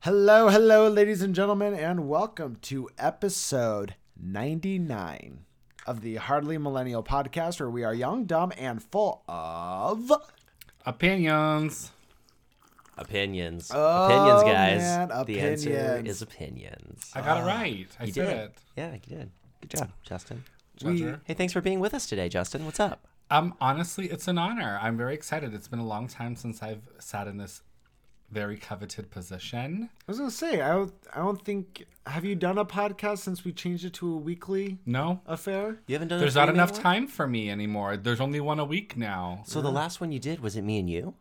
Hello, hello, ladies and gentlemen, and welcome to episode 99 of the Hardly Millennial podcast, where we are young, dumb, and full of. Opinions. Opinions. Oh, opinions, guys. man, The answer opinions. is opinions. I got it right. I you said did. it. Yeah, you did. Good job, Justin. Pleasure. Hey, thanks for being with us today, Justin. What's up? Um, honestly, it's an honor. I'm very excited. It's been a long time since I've sat in this very coveted position. I was gonna say, I don't, I don't think. Have you done a podcast since we changed it to a weekly No, affair? You haven't done. there's not enough one? time for me anymore. There's only one a week now. So the last one you did was it me and you?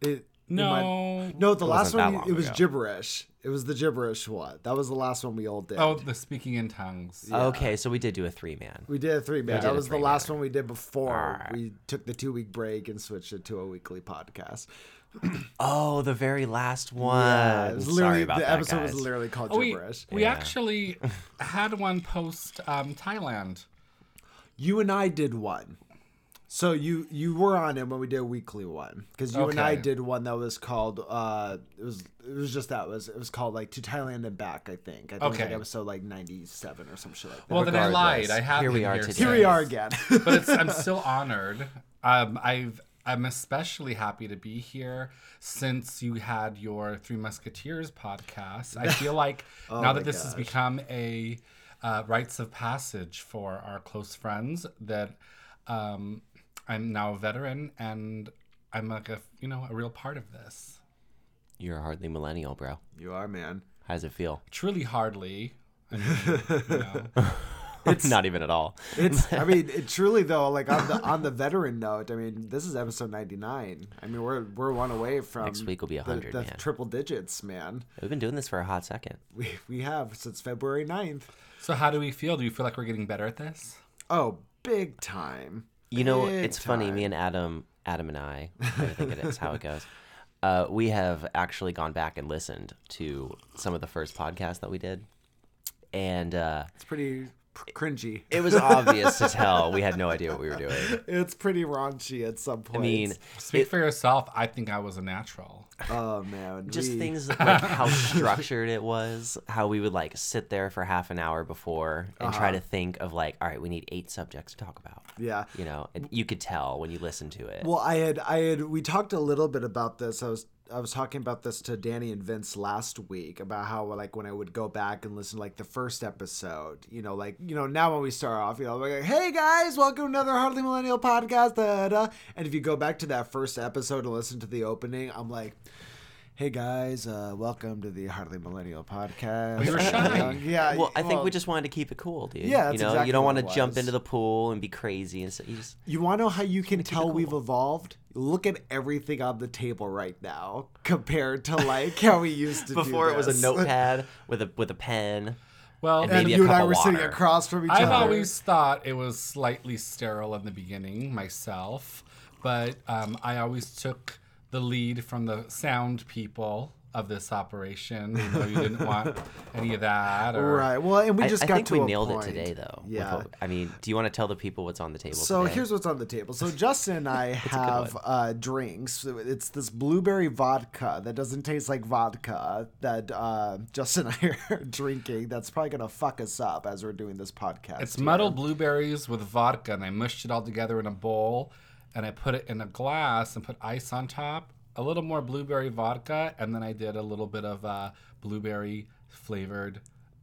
It, it No. might- no, the It last one it was ago. gibberish. It was the gibberish one. That was the last one we all did. Oh, the speaking in tongues. Okay, so we did do a three man. We did a three man. That was the three-man. last one we did before Alright. we took the two week break and switched it to a weekly podcast. Oh, the very last one. Yeah, it was literally Sorry about the that, episode guys. was literally called Oh, we, gibberish. we Yeah. actually had one post um, Thailand. You and I did one. So you you were on it when we did a weekly one because you and I did one that was called uh it was it was just that it was it was called like to Thailand and back I think I think it was like episode like ninety seven or some shit like that. Well, then I lied. Regardless, I have here we are here today. Here we are again. but it's, I'm still honored. Um, I've I'm especially happy to be here since you had your Three Musketeers podcast. I feel like now that this has become a uh, rites of passage for our close friends, that um, I'm now a veteran and I'm like a you know a real part of this. You're hardly millennial, bro. you are man. How does it feel? Truly, hardly. I mean, you know. It's not even at all. It's. I mean, it truly though. Like on the on the veteran note, I mean, this is episode ninety nine. I mean, we're we're one away from Next week will be the, 100, the man. triple digits, man. We've been doing this for a hot second. We we have since February 9th. So how do we feel? Do you feel like we're getting better at this? Oh, big time. You know, Big it's funny. Me and Adam, Adam and I, I think it is how it goes. Uh, we have actually gone back and listened to some of the first podcasts that we did, and uh, It's pretty pr- cringy. it was obvious to tell we had no idea what we were doing. It's pretty raunchy at some point. I mean, Speak for yourself. I think I was a natural. Oh man, just we- things like how structured it was, how we would like sit there for half an hour before and try uh-huh. to think of like, all right, we need eight subjects to talk about. Yeah. You know, and you could tell when you listen to it. Well, I had I had we talked a little bit about this. I was I was talking about this to Danny and Vince last week about how like when I would go back and listen to like the first episode, you know, like you know now when we start off, you know, like hey guys, welcome to another Hardly Millennial podcast, da, da. and if you go back to that first episode and listen to the opening, I'm like. Hey guys, uh, welcome to the Hardly Millennial podcast. We were shy. yeah. well, I think well, we just wanted to keep it cool, dude. Yeah, you know, exactly you don't want to jump into the pool and be crazy and so you just You want to know how you can keep it tell we've evolved? Look at everything on the table right now compared to like how we used to. do before it was a notepad with a with a pen. Well, And and maybe you and I of were sitting across from each other. I've always thought it was slightly sterile in the beginning myself, but um, I always took the lead from the sound people of this operation. You know, you didn't want any of that. Or, right. Well, and we I, just I got think to we a nailed point. it today, though. Yeah. what- I mean, do you want to tell the people what's on the table? So today? here's what's on the table. So Justin and I have uh, drinks. It's this blueberry vodka that doesn't taste like vodka that uh, Justin and I are drinking. That's probably gonna fuck us up as we're doing this podcast. It's here. muddled blueberries with vodka, and I mushed it all together in a bowl, and I put it in a glass and put ice on top, a little more blueberry vodka, and then I did a little bit of uh, blueberry flavored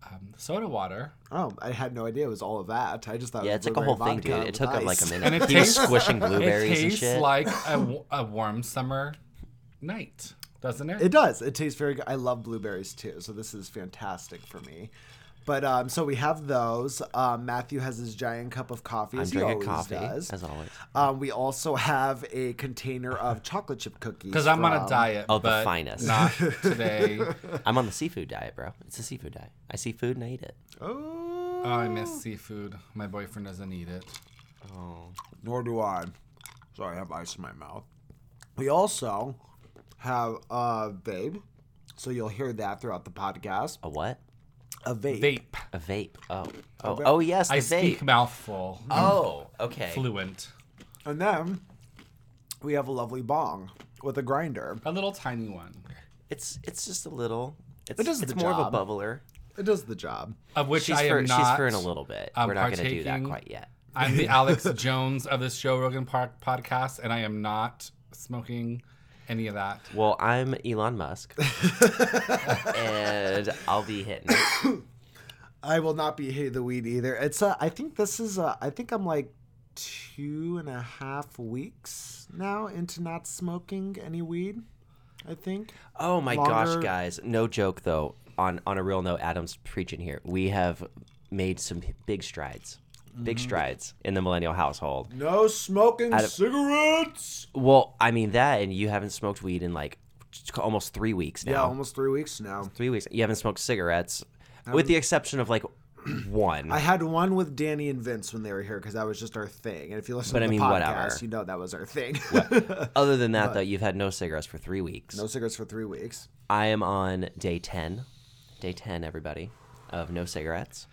um, soda water. Oh, I had no idea it was all of that. I just thought yeah, it it's was like a whole thing, dude. It with took him like a minute. And it he was tastes- squishing blueberries it and tastes shit. like a warm summer night, doesn't it? It does. It tastes very good. I love blueberries too, so this is fantastic for me. But um, so we have those. Um, Matthew has his giant cup of coffee. I'm as he drinking always coffee does. as always. Um, we also have a container of chocolate chip cookies. Because I'm on a from- diet. Oh, the but finest. Not today. I'm on the seafood diet, bro. It's a seafood diet. I see food and I eat it. Oh, oh, I miss seafood. My boyfriend doesn't eat it. Oh, nor do I. Sorry, I have ice in my mouth. We also have a babe. so you'll hear that throughout the podcast. a what? A vape. Vape. A vape. Oh, oh, vape. oh yes, the I vape. speak mouthful. Oh, okay. Fluent. And then we have a lovely bong with a grinder. A little tiny one. It's it's just a little. It's, It does it's the more job. of a bubbler. It does the job. Of which She's I for am she's not. for in a little bit. um, We're not going to do that quite yet. I'm the Alex Jones of this Joe Rogan Park podcast, and I am not smoking any of that. Well, I'm Elon Musk, and I'll be hitting. I will not be hitting the weed either. It's uh, I think this is uh, I think I'm like two and a half weeks now into not smoking any weed. I think. Oh my gosh, guys! No joke though. On on a real note, Adam's preaching here. We have made some big strides, big Mm-hmm. strides in the millennial household. No smoking Out of- cigarettes. Well, I mean that, and you haven't smoked weed in like almost three weeks now. Yeah, almost three weeks now. three weeks. You haven't smoked cigarettes, with the exception of like one. I had one with Danny and Vince when they were here because that was just our thing. And if you listen But to I the mean, podcast, whatever. you know that was our thing. Other than that, though, you've had no cigarettes for three weeks. no cigarettes for three weeks. I am on day 10. Day 10, everybody, of no cigarettes,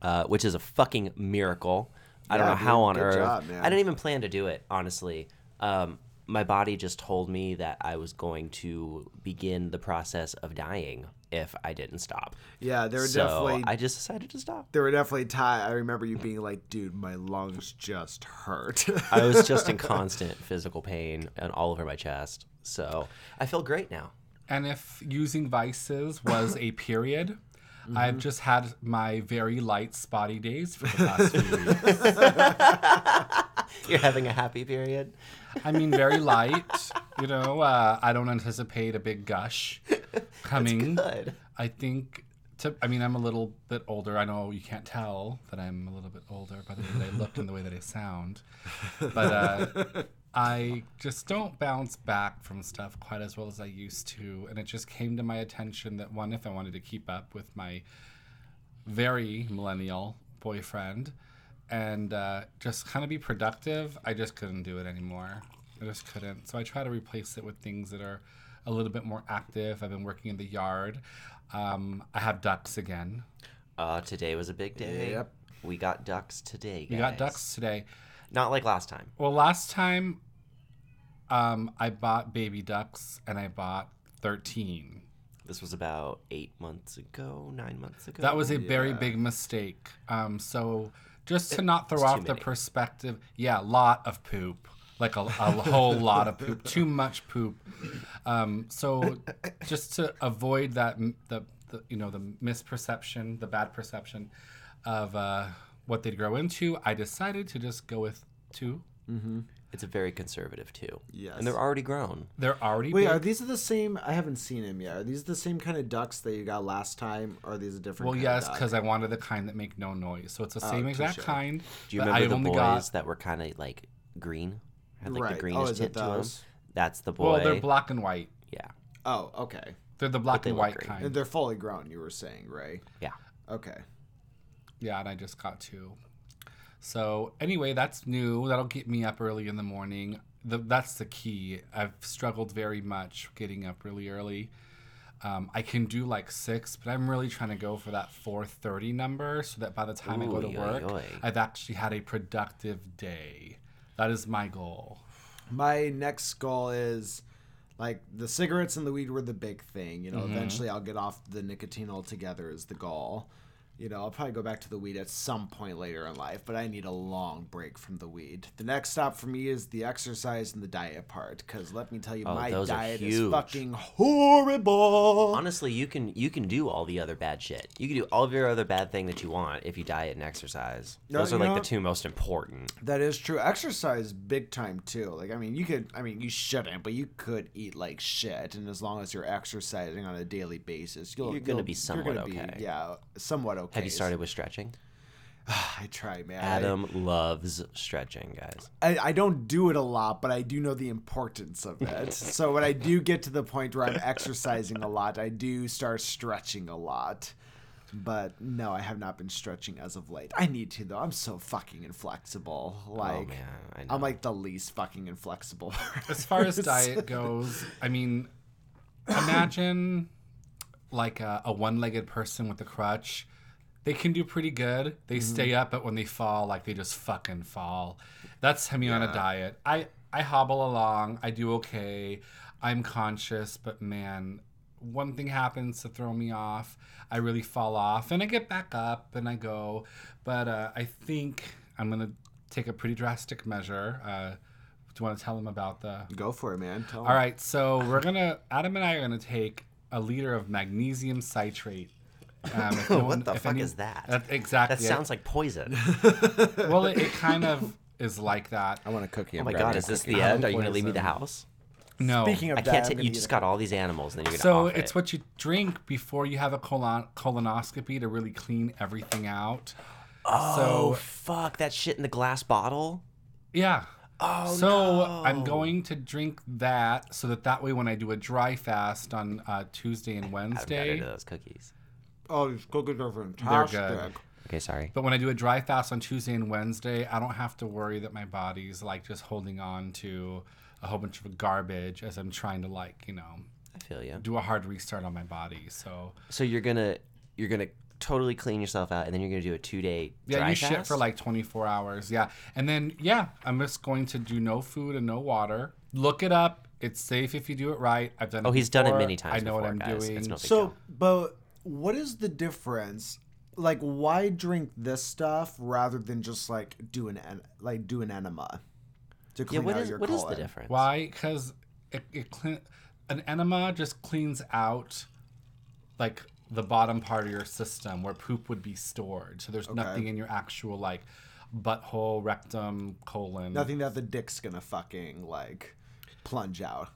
uh, which is a fucking miracle. I don't Yeah, know how on good earth. job, man. I didn't even plan to do it, honestly. Um, my body just told me that I was going to begin the process of dying if I didn't stop. Yeah, there were so definitely I just decided to stop. there were definitely times. I remember you being like, "Dude, my lungs just hurt." I was just in constant physical pain and all over my chest. So I feel great now. And if using vices was a period, Mm-hmm. I've just had my very light spotty days for the past few weeks. You're having a happy period. I mean, very light. You know, uh, I don't anticipate a big gush coming. Good. I think. To, I mean, I'm a little bit older. I know you can't tell that I'm a little bit older by the way that I look and the way that I sound, but uh, I just don't bounce back from stuff quite as well as I used to. And it just came to my attention that one, if I wanted to keep up with my very millennial boyfriend and uh, just kind of be productive, I just couldn't do it anymore. I just couldn't. So I try to replace it with things that are a little bit more active. I've been working in the yard. Um, I have ducks again. Uh, today was a big day. Yep. We got ducks today. Guys. We got ducks today. Not like last time. Well, last time um, I bought baby ducks and I bought 13. This was about eight months ago, nine months ago. That was a very Yeah. big mistake. Um, so just to not throw off the perspective, yeah, a lot of poop, like a, a whole lot of poop, too much poop. Um, so just to avoid that, the, the you know the misperception, the bad perception of uh, what they'd grow into, I decided to just go with two. Mm-hmm. It's a very conservative too. Yes. And they're already grown. They're already Wait, big. are these the same? I haven't seen him yet. Are these the same kind of ducks that you got last time, or are these a different? Well, kind yes, because I wanted the kind that make no noise. So it's the oh, same exact touche. kind. Do you but remember I the only boys got that were kind of like green? Had like Right. the Oh, greenish is it tint to them. That's the boy. well, they're black and white. yeah. Oh, okay. They're the black and white great. kind. And they're fully grown. You were saying, Ray? Yeah. Okay. Yeah, and I just got two. So anyway, that's new. That'll get me up early in the morning. The, that's the key. I've struggled very much getting up really early. Um, I can do like six, but I'm really trying to go for that 4:30 number, so that by the time I go to Oy, oy, work, oy. I've actually had a productive day. That is my goal. My next goal is like the cigarettes and the weed were the big thing. You know, Mm-hmm. eventually I'll get off the nicotine altogether is the goal. You know, I'll probably go back to the weed at some point later in life, but I need a long break from the weed. The next stop for me is the exercise and the diet part, because let me tell you, Oh, my diet is fucking horrible. Honestly, you can you can do all the other bad shit. You can do all of your other bad thing that you want if you diet and exercise. No, Those are like know the two most important. That is true. Exercise big time too. Like I mean, you could I mean, you shouldn't, but you could eat like shit and as long as you're exercising on a daily basis, you'll You're gonna you'll- be you're somewhat gonna be- okay. yeah, somewhat okay. Have you started with stretching? I try, man. Adam loves stretching, guys. I, I don't do it a lot, but I do know the importance of it. so when I do get to the point where I'm exercising a lot, I do start stretching a lot. But no, I have not been stretching as of late. I need to though. I'm so fucking inflexible. Oh, like oh man, I know. I'm like the least fucking inflexible. As far as diet goes, I mean, imagine like a, a one-legged person with a crutch. They can do pretty good. They Mm-hmm. stay up, but when they fall, like they just fucking fall. That's me on a diet. I I hobble along. I do okay. I'm conscious, but man, one thing happens to throw me off. I really fall off and I get back up and I go. But uh, I think I'm going to take a pretty drastic measure. Uh, do you want to tell them about the. Go for it, man. Tell All right, so we're going to. Adam and I are going to take a liter of magnesium citrate. Um, no What one- the if fuck is that? That, exactly. That sounds like poison. well, it, it kind of is like that. I want a cookie. Oh my god, is this the end? Are you gonna leave me the house? No. Speaking of I that, can't I'm You just got all these animals, and then you're gonna. So it's it. what you drink before you have a colon- colonoscopy to really clean everything out. Oh so fuck that shit in the glass bottle. yeah. Oh so no. I'm going to drink that so that that way when I do a dry fast on uh, Tuesday and Wednesday, I haven't got Wednesday, into those cookies. Oh, these cookies are fantastic. they're good. Okay, sorry. But when I do a dry fast on Tuesday and Wednesday, I don't have to worry that my body's like just holding on to a whole bunch of garbage as I'm trying to like you know I feel you. do a hard restart on my body. So So you're gonna you're gonna totally clean yourself out, and then you're gonna do a two day Yeah, you fast? shit for like 24 hours. Yeah. And then, yeah, I'm just going to do no food and no water. Look it up. It's safe if you do it right. I've done it Oh, he's done it many times I know what I'm guys. doing. It's no big So, deal. but what is the difference? Like, why drink this stuff rather than just like do an en- like do an enema to Yeah, clean what out is your what is colon? the difference? Why? Because it, it clean, an enema just cleans out like the bottom part of your system where poop would be stored. So there's nothing in your actual like butthole, rectum, colon. Nothing that the dick's gonna fucking like plunge out.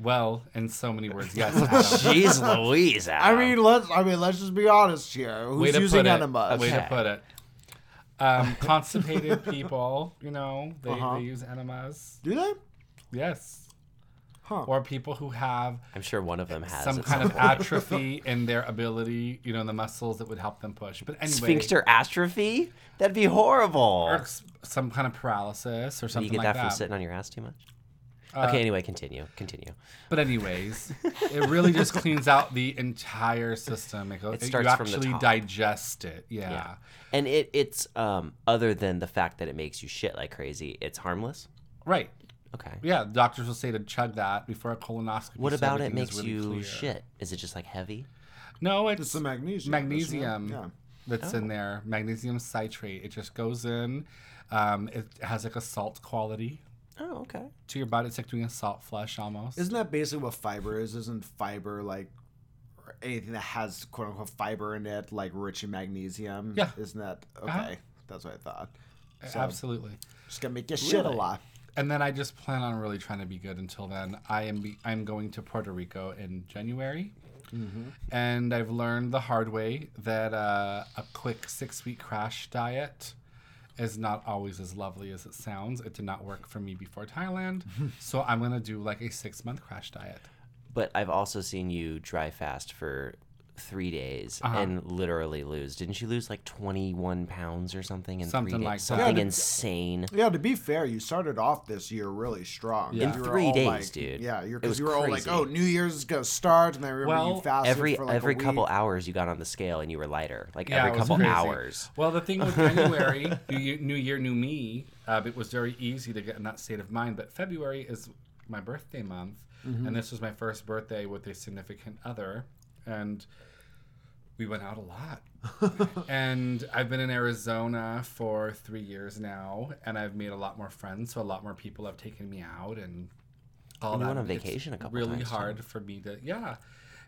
Well, in so many words, yes. Adam. Jeez Louise, I Adam. mean, let's. I mean, let's just be honest here. Who's Way to using put it. enemas? Way to Okay. put it. Um, constipated people, you know, they, Uh-huh. they use enemas. Do they? Yes. Huh. Or people who have I'm sure one of them has some at kind some of point. atrophy in their ability, you know, in the muscles that would help them push. But anyway, sphincter atrophy. That'd be horrible. or s- some kind of paralysis or Do something you get like that, that. from sitting on your ass too much? Uh, okay, anyway, continue. Continue. But anyways, it really just cleans out the entire system. It, go- It you starts from the actually top. digest it. Yeah. Yeah. And it it's um other than the fact that it makes you shit like crazy, it's harmless. Right. Okay. Yeah. Doctors will say to chug that before a colonoscopy. What so about it makes really you clear. shit? Is it just like heavy? No, it's, It's the magnesium. isn't magnesium Yeah. that's Oh. in there. Magnesium citrate. It just goes in. Um, it has like a salt quality Oh, okay. to your body. It's like doing a salt flush almost. Isn't that basically what fiber is? Isn't fiber like anything that has quote unquote fiber in it, like rich in magnesium? Yeah. Isn't that okay? Uh-huh. That's what I thought. So Absolutely. just gonna make you shit a lot. And then I just plan on really trying to be good until then. I am be, I'm going to Puerto Rico in January, and I've learned the hard way that uh, a quick six week crash diet is not always as lovely as it sounds. It did not work for me before Thailand, so I'm gonna do like a six month crash diet. But I've also seen you dry fast for three days Uh-huh. and literally lose. Didn't you lose like 21 pounds or something in Something three days? like that. Something Yeah, insane. Yeah, to be fair, you started off this year really strong. In You three all days, like- dude. Yeah, you're because you were all like, "Oh, New Year's is gonna start," and I remember Well, you fasted Every for like every a week. couple hours you got on the scale and you were lighter. Like Yeah, every couple crazy. hours. Well, the thing with January, new, year, new year, new me, uh, it was very easy to get in that state of mind. But February is my birthday month, and this was my first birthday with a significant other, and we went out a lot. and I've been in Arizona for three years now, and I've made a lot more friends. So a lot more people have taken me out, and all And you that. went on It's vacation a couple Really times, too. hard for me to yeah.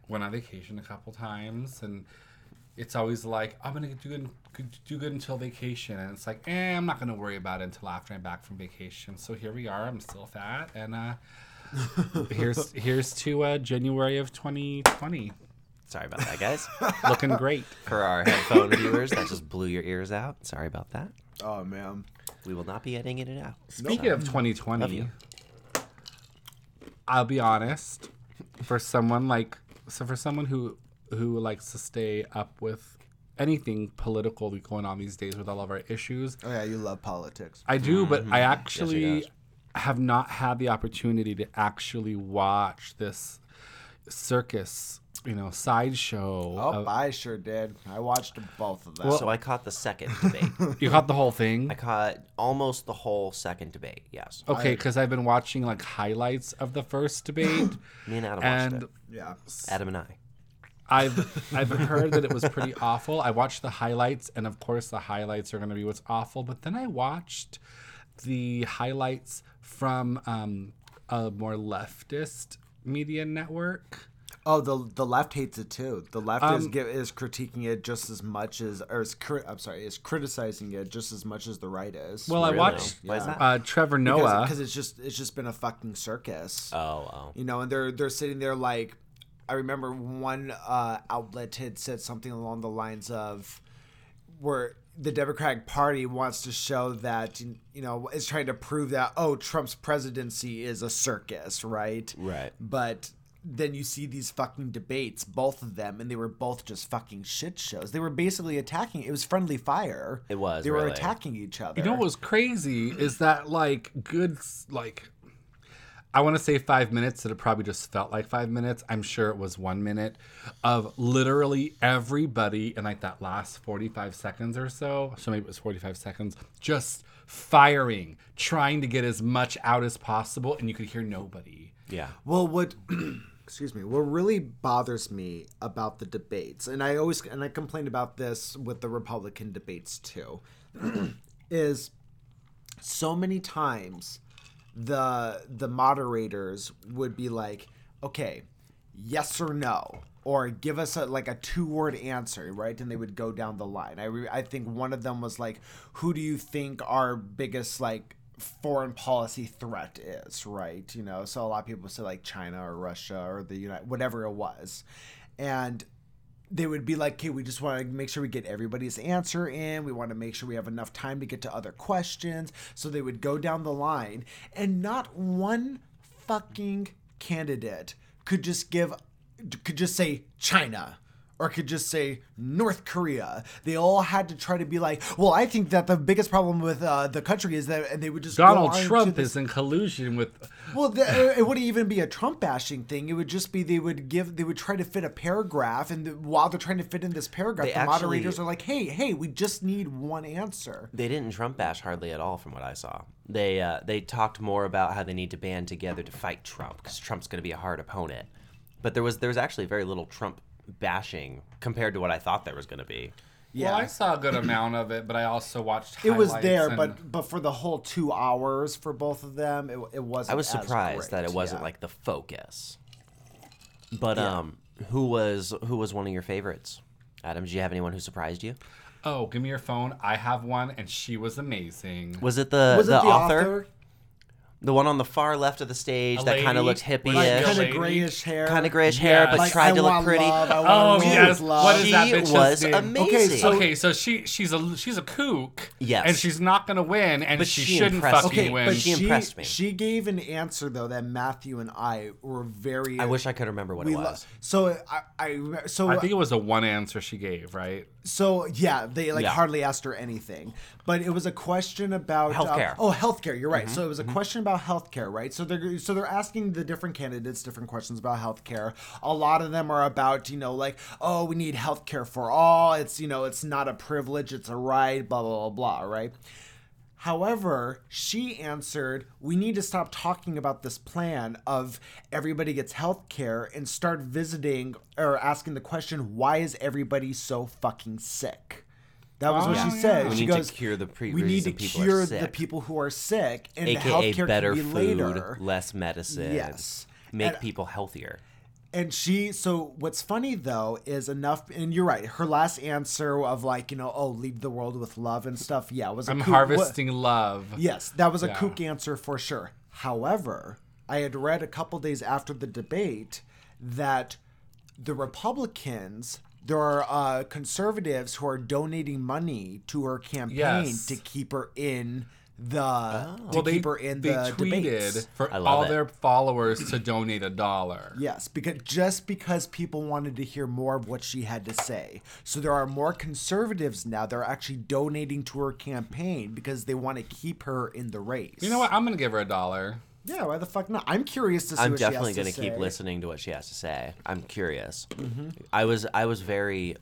Went on vacation a couple times, and it's always like I'm gonna do good, good- do good until vacation, and it's like, eh, I'm not gonna worry about it until after I'm back from vacation. So here we are. I'm still fat, and uh, here's here's to uh, January of 2020, Sorry about that, guys. looking great. For our headphone viewers, that just blew your ears out. Sorry about that. Oh man, We will not be editing it out. Speaking of Love 2020, you. I'll be honest. For someone like, so for someone who who likes to stay up with anything political going on these days with all of our issues, oh yeah, you love politics. I do, but mm-hmm. I actually does. have not had the opportunity to actually watch this circus you know sideshow. Oh, of- I sure did. I watched both of them. so I caught the second debate. you caught the whole thing. I caught almost the whole second debate. Yes. Okay, because I've been watching like highlights of the first debate, Me and Adam watched and it. yeah. Adam and I. I've I've heard that it was pretty awful. I watched the highlights, and of course the highlights are going to be what's awful. But then I watched the highlights from um, a more leftist media network. Oh, the the left hates it too. The left is Um, give, is critiquing it just as much as, or is cri- I'm sorry, is criticizing it just as much as the right is. Well, I watched Why is that? uh, Trevor Noah. because it's just it's just been a fucking circus. Oh, oh. you know, and they're they're sitting there like, I remember one uh, outlet had said something along the lines of, where the Democratic Party wants to show that you know is trying to prove that oh Trump's presidency is a circus, right? Right. But then you see these fucking debates, both of them, and they were both just fucking shit shows. They were basically attacking. It was friendly fire. It was, They were attacking each other. You know what was crazy is that like good like I want to say five minutes, that it probably just felt like five minutes. I'm sure it was one minute of literally everybody in like that last 45 seconds or so. So maybe it was 45 seconds, just firing, trying to get as much out as possible, and you could hear nobody. Yeah. Well, what excuse me, what really bothers me about the debates, and I always and I complained about this with the Republican debates too, is so many times the the moderators would be like, okay, yes or no, or give us a, like a two word answer, right? And they would go down the line. I re- I think one of them was like, who do you think our biggest like foreign policy threat is, right? You know, so a lot of people say like China or Russia or the United, whatever it was, and they would be like, okay, we just want to make sure we get everybody's answer in. We want to make sure we have enough time to get to other questions. So they would go down the line, and not one fucking candidate could just give, could just say China. Or could just say North Korea. They all had to try to be like, well, I think that the biggest problem with uh, the country is that, and they would just go Donald on to Trump this- is in collusion with. well, the, it wouldn't even be a Trump bashing thing. It would just be they would give they would try to fit a paragraph, and the, while they're trying to fit in this paragraph, They the actually- moderators are like, "Hey, hey, we just need one answer." They didn't Trump bash hardly at all, from what I saw. They uh, they talked more about how they need to band together to fight Trump because Trump's going to be a hard opponent. But there was there was actually very little Trump bashing compared to what I thought there was going to be. Yeah, Well, I saw a good amount of it, but I also watched. it was there, and- but but for the whole two hours for both of them, it, it wasn't. I was as surprised that it wasn't yeah. like the focus. But Yeah. um, who was who was one of your favorites? Adam, did you have anyone who surprised you? oh, give me your phone. I have one, and she was amazing. Was it the Was it the, the author? author? The one on the far left of the stage A that kind of lady looked hippie-ish, like, Kind lady. of grayish hair. kind of grayish hair, but Yes. tried I to look pretty. Love, I Oh want yes, love. what is She that bitch's was name? amazing. Okay, so- Okay, so she she's a she's a kook. Yes. and she's not gonna win, and But she, she shouldn't fucking me. win. but she she, impressed me. She gave an answer though that Matthew and I were very. I wish I could remember what we it lo- was. so I, I so I think it was the one answer she gave, right? So yeah, they like Yeah. hardly asked her anything, but it was a question about uh, Healthcare. oh, healthcare. You're Mm-hmm. right. So it was a question about healthcare, right? So they're so they're asking the different candidates different questions about healthcare. A lot of them are about you know like oh we need healthcare for all. It's you know it's not a privilege, it's a right. Blah blah blah blah. Right. However, she answered, We need to stop talking about this plan of everybody gets health care and start visiting or asking the question, Why is everybody so fucking sick? That was what Oh, she said. We she need to cure the pre- We need to people cure the people who are sick, and the AKA healthcare better can be food, later. less medicine. Yes. Make And- people healthier. And she, so what's funny though is enough, and you're right. Her last answer of like, you know, oh, lead the world with love and stuff. Yeah, was a I'm cool- what- harvesting love. Yes, that was a Yeah. kook answer for sure. However, I had read a couple days after the debate that the Republicans, there are uh, conservatives who are donating money to her campaign Yes. to keep her in the to Well, they, keep her in they the tweeted debates. for all it. their followers to donate a dollar. Yes, because just because people wanted to hear more of what she had to say. So there are more conservatives now that are actually donating to her campaign because they want to keep her in the race. You know what? I'm gonna give her a dollar. Yeah, why the fuck not? I'm curious to see I'm what definitely she has going to to keep say. listening to what she has to say. I'm curious. Mm-hmm. I was I was very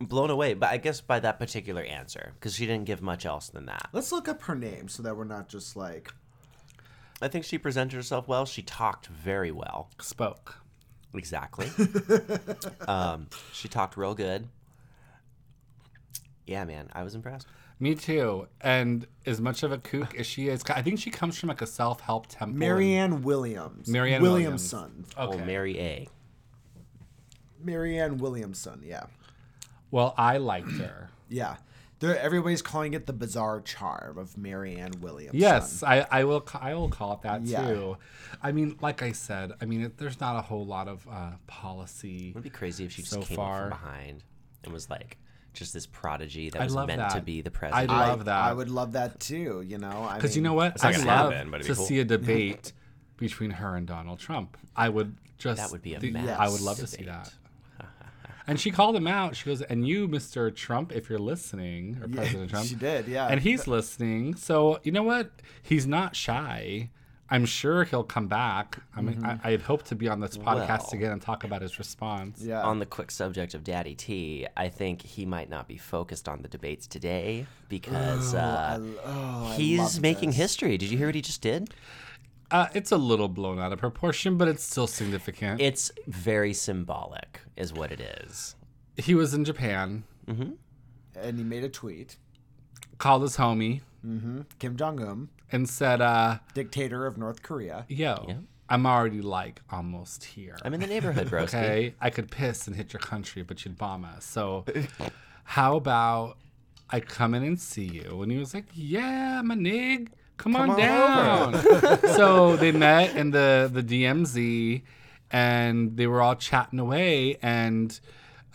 blown away, but I guess by that particular answer because she didn't give much else than that. Let's look up her name so that we're not just like. I think she presented herself well. She talked very well. Spoke. Exactly. um, she talked real good. Yeah, man, I was impressed. Me too. And as much of a kook as she is, I think she comes from like a self-help temple. Marianne Williams. Marianne Williamson. Okay. Oh, Mary A. Marianne Williamson. Yeah. Well, I liked her. Yeah. They're, everybody's calling it the bizarre charm of Marianne Williamson. Yes, I, I will. I will call it that Yeah. too. I mean, like I said, I mean, it, there's not a whole lot of uh, policy. It'd be crazy if she just came far. up from behind and was like just this prodigy that I was love meant to be the president. I love that. I would love that too. You know, Because you know what? I'd love happen, but to cool. see a debate between her and Donald Trump. I would just. That would be a the- mass I would love to see that. And she called him out. She goes, "And you, Mr. Trump, if you're listening, or President Trump, she did, yeah. and he's listening. So you know what? He's not shy. I'm sure he'll come back. I mean, I, I'd hope to be on this podcast Well. again and talk about his response. Yeah. On the quick subject of Daddy T, I think he might not be focused on the debates today because uh, oh, he's making this. history. Did you hear what he just did? Uh, it's a little blown out of proportion, but it's still significant. It's very symbolic, is what it is. he was in Japan, and he made a tweet. called his homie, Kim Jong Un, and said, uh, dictator of North Korea. "Yo, Yeah. I'm already like almost here. I'm in the neighborhood, broski. okay, I could piss and hit your country, but you'd bomb us. So, how about I come in and see you?" And he was like, "Yeah, my nig, come, on, on down." so they met in the the DMZ, and they were all chatting away, and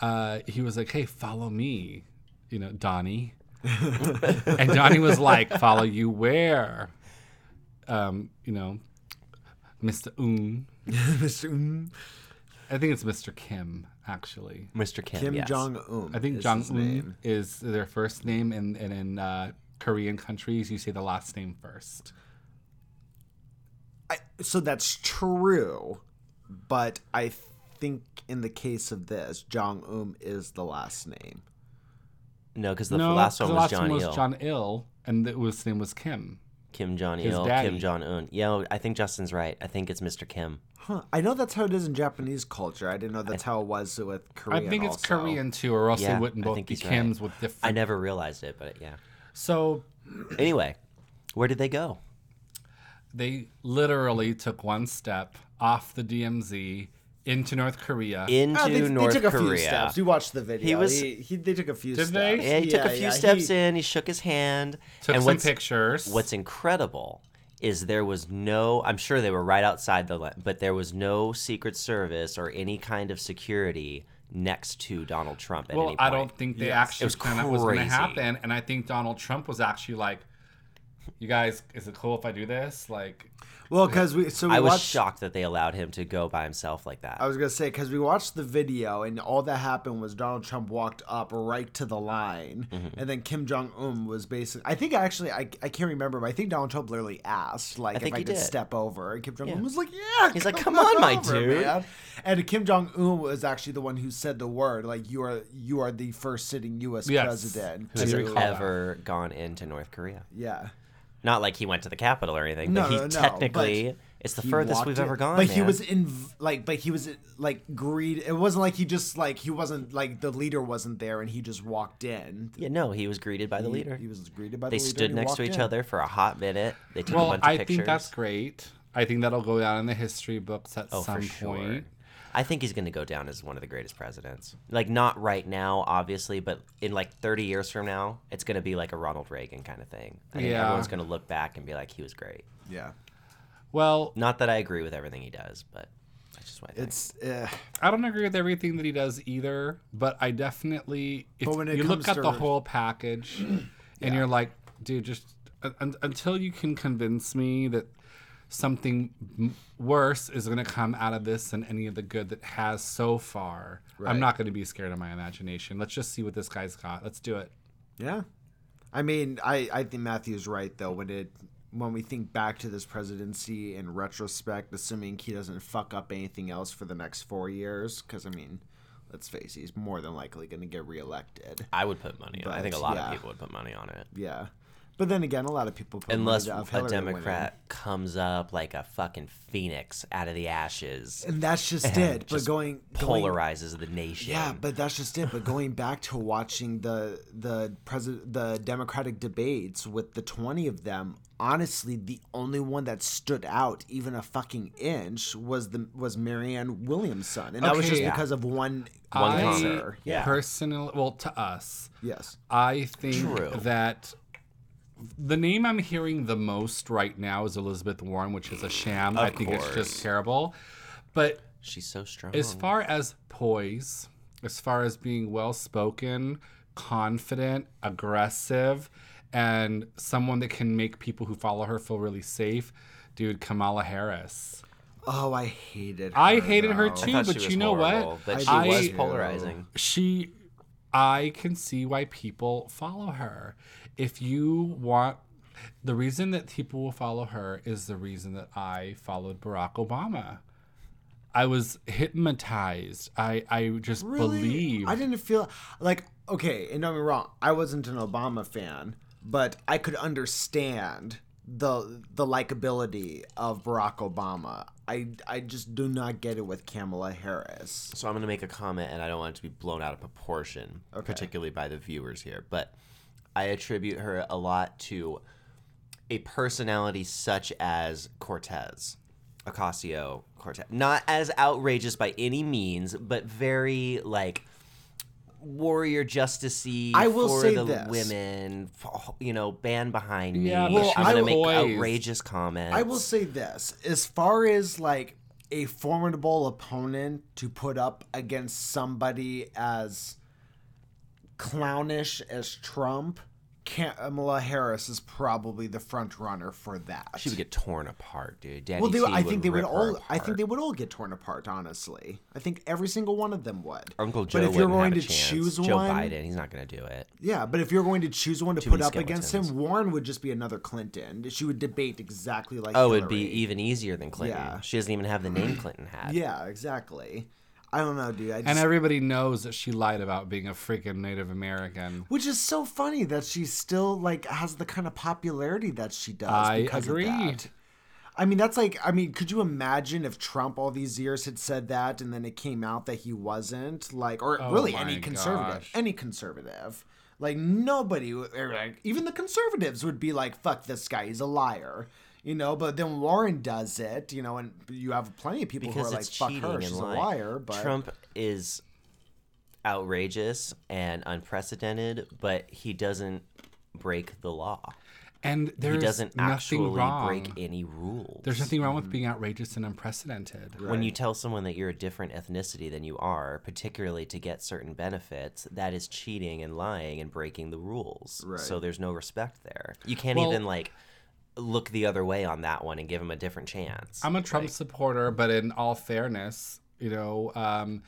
uh, he was like, "Hey, follow me," you know, Donnie. And Donnie was like, "Follow you where?" Um, you know, Mr. Un. Mr. Un. I think it's Mr. Kim, actually. Mr. Kim, Kim yes. Jong Un. I think Jong his Un is their first name, and, and in uh, Korean countries, you say the last name first. I, so that's true, but I think in the case of this, Jong Un is the last name. No, because the no, last 'cause one the was last John one was Il. Jong Il, and it was, his name was Kim. Kim Jong his Il, daddy. Kim Jong Un. Yeah, I think Justin's right. I think it's Mr. Kim. Huh. I know that's how it is in Japanese culture. I didn't know that's how it was with Korean. I think it's also. Korean too, or else Yeah, they wouldn't both be he's right. Kims with different. I never realized it, but yeah. So Anyway, where did they go? they literally took one step off the DMZ into North Korea. Into Ah, they, they North took a Korea. few steps. We watched the video. He was- He, he- they took a few Did steps. they? Yeah, he took a few yeah, steps he- in. He shook his hand. took and some what's, pictures. What's incredible is there was no. I'm sure they were right outside the, le- but there was no Secret Service or any kind of security next to Donald Trump at well, any point. I don't think they Yes. actually It was kind of was going to happen, and I think Donald Trump was actually like, "You guys, is it cool if I do this?" Like, Well, because we so we I was watched. shocked that they allowed him to go by himself like that. I was gonna say because we watched the video and all that happened was Donald Trump walked up right to the line, Mm-hmm. and then Kim Jong Un was basically. I think actually I, I can't remember, but I think Donald Trump literally asked like if I he could did. step over, and Kim Jong Un Yeah. was like, "Yeah." He's like, "Come on, my over, dude." man." And Kim Jong Un was actually the one who said the word like, "You are you are the first sitting U.S. Yes. president." I Who's do to- ever gone into North Korea? yeah. Not like he went to the Capitol or anything, No, but he no, no, technically but it's the furthest we've in. ever gone. But he was in like, but he was like greed. It wasn't like he just like he wasn't like the leader wasn't there and he just walked in. Yeah, no, he was greeted by the He- leader. He, was greeted by they the leader. They stood next to each in. other for a hot minute. They took a bunch of I pictures. think that's great. I think that'll go down in the history books at Oh, some for sure. Point. I think he's going to go down as one of the greatest presidents. Like not right now, obviously, but in like 30 years from now, it's going to be like a Ronald Reagan kind of thing. I think Yeah. everyone's going to look back and be like, he was great. Yeah, Well, Not that I agree with everything he does, but that's just what I think. it's uh, I don't agree with everything that he does either, but I definitely, if But when it you look at to- the whole package and you're like, dude, just un- until you can convince me that something worse is going to come out of this than any of the good that has so far, Right. I'm not going to be scared of my imagination. Let's just see what this guy's got. Let's do it. yeah. I mean, I I think Matthew's right though when it when we think back to this presidency in retrospect, assuming he doesn't fuck up anything else for the next four years, because I mean, let's face it, he's more than likely going to get reelected. I would put money on. it. I think a lot yeah. of people would put money on it. Yeah, but then again, a lot of people put Unless money down a Hillary Democrat comes up like a fucking phoenix out of the ashes, and that's just and it. But just going going polarizes the nation. Yeah, but that's just it. But going back to watching the the president the Democratic debates with the twenty of them, honestly, the only one that stood out even a fucking inch was the was Marianne Williamson, and that was just Okay. because of one One I comment. Yeah. personally, well, to us, Yes. I think True. that the name I'm hearing the most right now is Elizabeth Warren, which is a sham. I think it's just terrible. But she's so strong. as far as poise, as far as being well spoken, confident, aggressive, and someone that can make people who follow her feel really safe, dude, Kamala Harris. Oh, I hated. Her, I hated her too. I thought but was you know what? horrible, But she I- was polarizing. she i can see why people follow her if you want the reason that people will follow her is the reason that i followed barack obama i was hypnotized i i just Really? believed I didn't feel like okay, and don't get me wrong, I wasn't an Obama fan, but I could understand the the likability of Barack Obama. I I just do not get it with Kamala Harris. So I'm going to make a comment, and I don't want it to be blown out of proportion, particularly by the viewers here. But I attribute her a lot to a personality such as Cortez, Ocasio Cortez. Not as outrageous by any means, but very like warrior justicey I will for say the this. women. You know, band behind me. Yeah, but I'm gonna will- make Poised. outrageous comments. I will say this, as far as like a formidable opponent to put up against somebody as clownish as Trump, Kamala Harris is probably the front runner for that. She would get torn apart, dude. Daddy Well, they, I think they would rip her all. I think they would all get torn apart. Honestly, I think every single one of them would. Uncle Joe But if you're going to chance. choose Joe one, Biden, he's not going to do it. yeah. But if you're going to choose one to Too put up against him. Warren would just be another Clinton. She would debate exactly like. Oh, it'd be even easier than Clinton. Yeah. She doesn't even have the name Clinton had. Yeah, exactly. I don't know, dude. I just, and everybody knows that she lied about being a freaking native american which is so funny that she still like has the kind of popularity that she does. I because of agree. that. I mean, that's like, I mean, could you imagine if Trump all these years had said that and then it came out that he wasn't? Like, or Oh really any conservative, gosh. any conservative. Like, nobody, like, even the conservatives would be like, fuck this guy, he's a liar. You know, but then Warren does it, you know, and you have plenty of people Because who are like, fuck her, and she's a liar. But Trump is outrageous and unprecedented, but he doesn't break the law. and there's he doesn't nothing actually wrong break any rules. there's nothing wrong with mm-hmm. being outrageous and unprecedented When you tell someone that you're a different ethnicity than you are, particularly to get certain benefits, that is cheating and lying and breaking the rules. Right. So there's no respect there. You can't Well- even like look the other way on that one and give him a different chance. I'm a Trump supporter, but in all fairness, you know, um,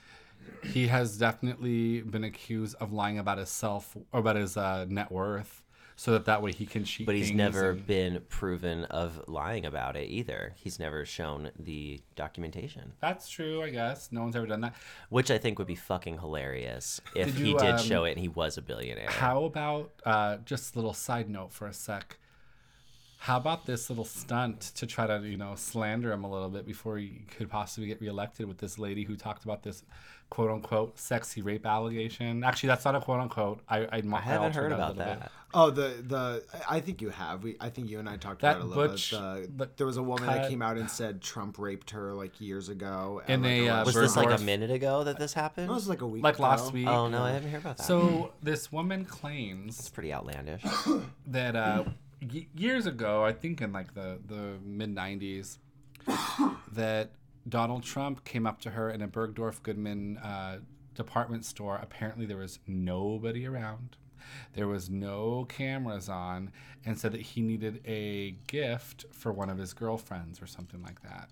he has definitely been accused of lying about his self or about his uh, net worth, so that that way he can cheat. but he's never and- been proven of lying about it either. He's never shown the documentation, That's true, I guess. No one's ever done that. which I think would be fucking hilarious if Did he did um, show it and he was a billionaire. How about uh, just a little side note for a sec? How about this little stunt to try to, you know, slander him a little bit before he could possibly get reelected with this lady who talked about this quote unquote sexy rape allegation? Actually, that's not a quote unquote. I I, I haven't heard a about little bit. that. Oh, the the I think you have. We I think you and I talked That about it a little butch- bit. The, but there was a woman that came out and said Trump raped her like years ago. In like, a, uh, Was this like a minute ago that this happened? no, It was like a week. Like last week. oh no, I haven't heard about that. So this woman claims it's pretty outlandish. that uh, y- years ago, I think in like the, the mid 90s, that Donald Trump came up to her in a Bergdorf Goodman uh, department store. Apparently, there was nobody around. There was no cameras on, and said that he needed a gift for one of his girlfriends or something like that.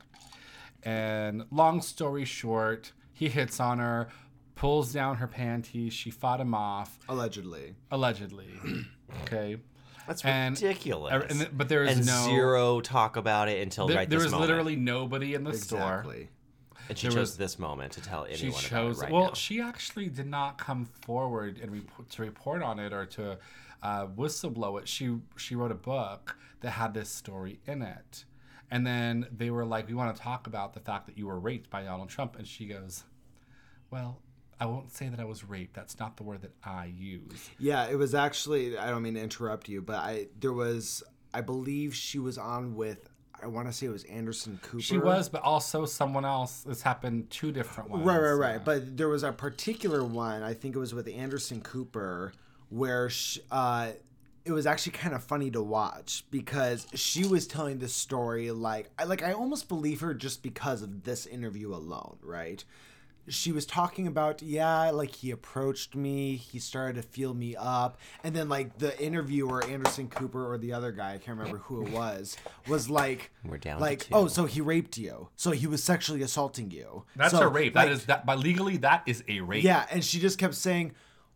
And long story short, he hits on her, pulls down her panties. She fought him off Allegedly. allegedly okay That's And- ridiculous. and th- but there is and no- zero talk about it until There, right there was moment. literally nobody in the store. Exactly. and she there chose was- this moment to tell anyone She about chose. it right well, now. she actually did not come forward and report, to report on it or to uh, whistleblow it. She she wrote a book that had this story in it, and then they were like, "We want to talk about the fact that you were raped by Donald Trump," and she goes, "Well." I won't say that I was raped. That's not the word that I use. Yeah, it was actually. I don't mean to interrupt you, but I there was. I believe she was on with. I want to say it was Anderson Cooper. She was, but also someone else. This happened two different ones. Right, right, right. yeah. But there was a particular one. I think it was with Anderson Cooper, where sh uh, it was actually kind of funny to watch because she was telling this story like, I like I almost believe her just because of this interview alone, right? She was talking about, yeah, like he approached me, he started to feel me up, and then like the interviewer, Anderson Cooper or the other guy, I can't remember who it was, was like, We're down like, two. oh, so he raped you, so he was sexually assaulting you. that's So, a rape. like, that is that. But legally, that is a rape. yeah, and she just kept saying,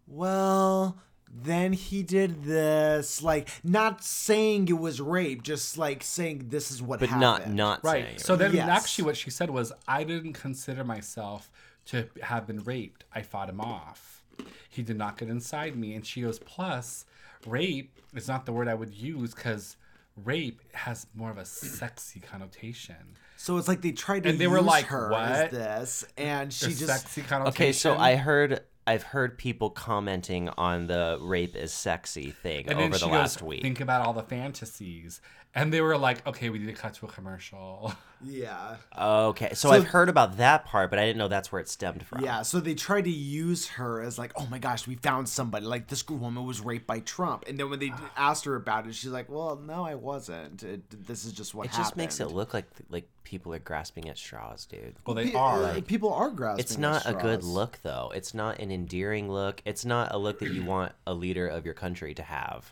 "Well, then he did this." Like not saying it was rape, just like saying this is what but happened. not not Right. saying So then, Yes. actually, what she said was, I didn't consider myself to have been raped. I fought him off. He did not get inside me. And she goes, plus, rape is not the word I would use because rape has more of a sexy connotation. So it's like they tried to And they were use like, her "What?" as this, and A she just sexy connotation. Okay, so I heard I've heard people commenting on the rape is sexy thing and then over she the goes, last week. Think about all the fantasies. And they were like, okay, we need to cut to a commercial. yeah. Okay, so, So- I've heard about that part, but I didn't know that's where it stemmed from. Yeah, so they tried to use her as like, oh my gosh, we found somebody. Like this woman was raped by Trump, and then when they asked her about it, she's like, well, no, I wasn't. It, this is just what It happened. just makes it look like like people are grasping at straws, dude. well, they Pe- are. uh, people are grasping. It's at not a good look though. It's not an endearing look. It's not a look that you want a leader of your country to have.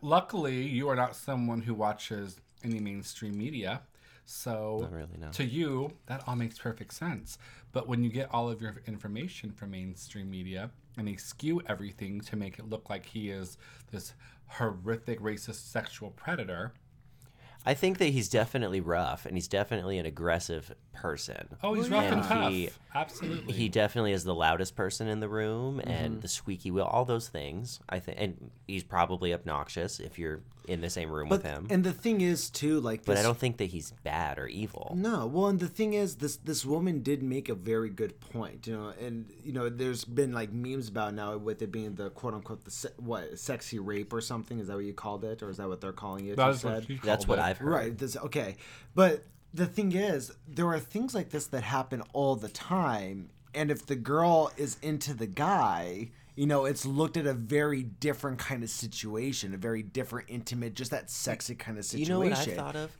Luckily, you are not someone who watches any mainstream media. So, really, no. to you, that all makes perfect sense. But when you get all of your information from mainstream media and they skew everything to make it look like he is this horrific racist sexual predator, I think that he's definitely rough and he's definitely an aggressive person. oh, he's rough and tough. He- Absolutely. He definitely is the loudest person in the room Mm-hmm. and the squeaky wheel, all those things. I think, and he's probably obnoxious if you're in the same room But with him. and the thing is too, like, but I don't think that he's bad or evil. No, well, and the thing is, this this woman did make a very good point, you know, and you know, there's been like memes about now with it being the quote unquote the se- what sexy rape or something. Is that what you called it, or is that what they're calling it? That you is what That's what it. I've heard. Right. This okay, but the thing is, there are things like this that happen all the time, and if the girl is into the guy, you know, it's looked at a very different kind of situation, a very different, intimate, just that sexy kind of situation. You know what I thought of?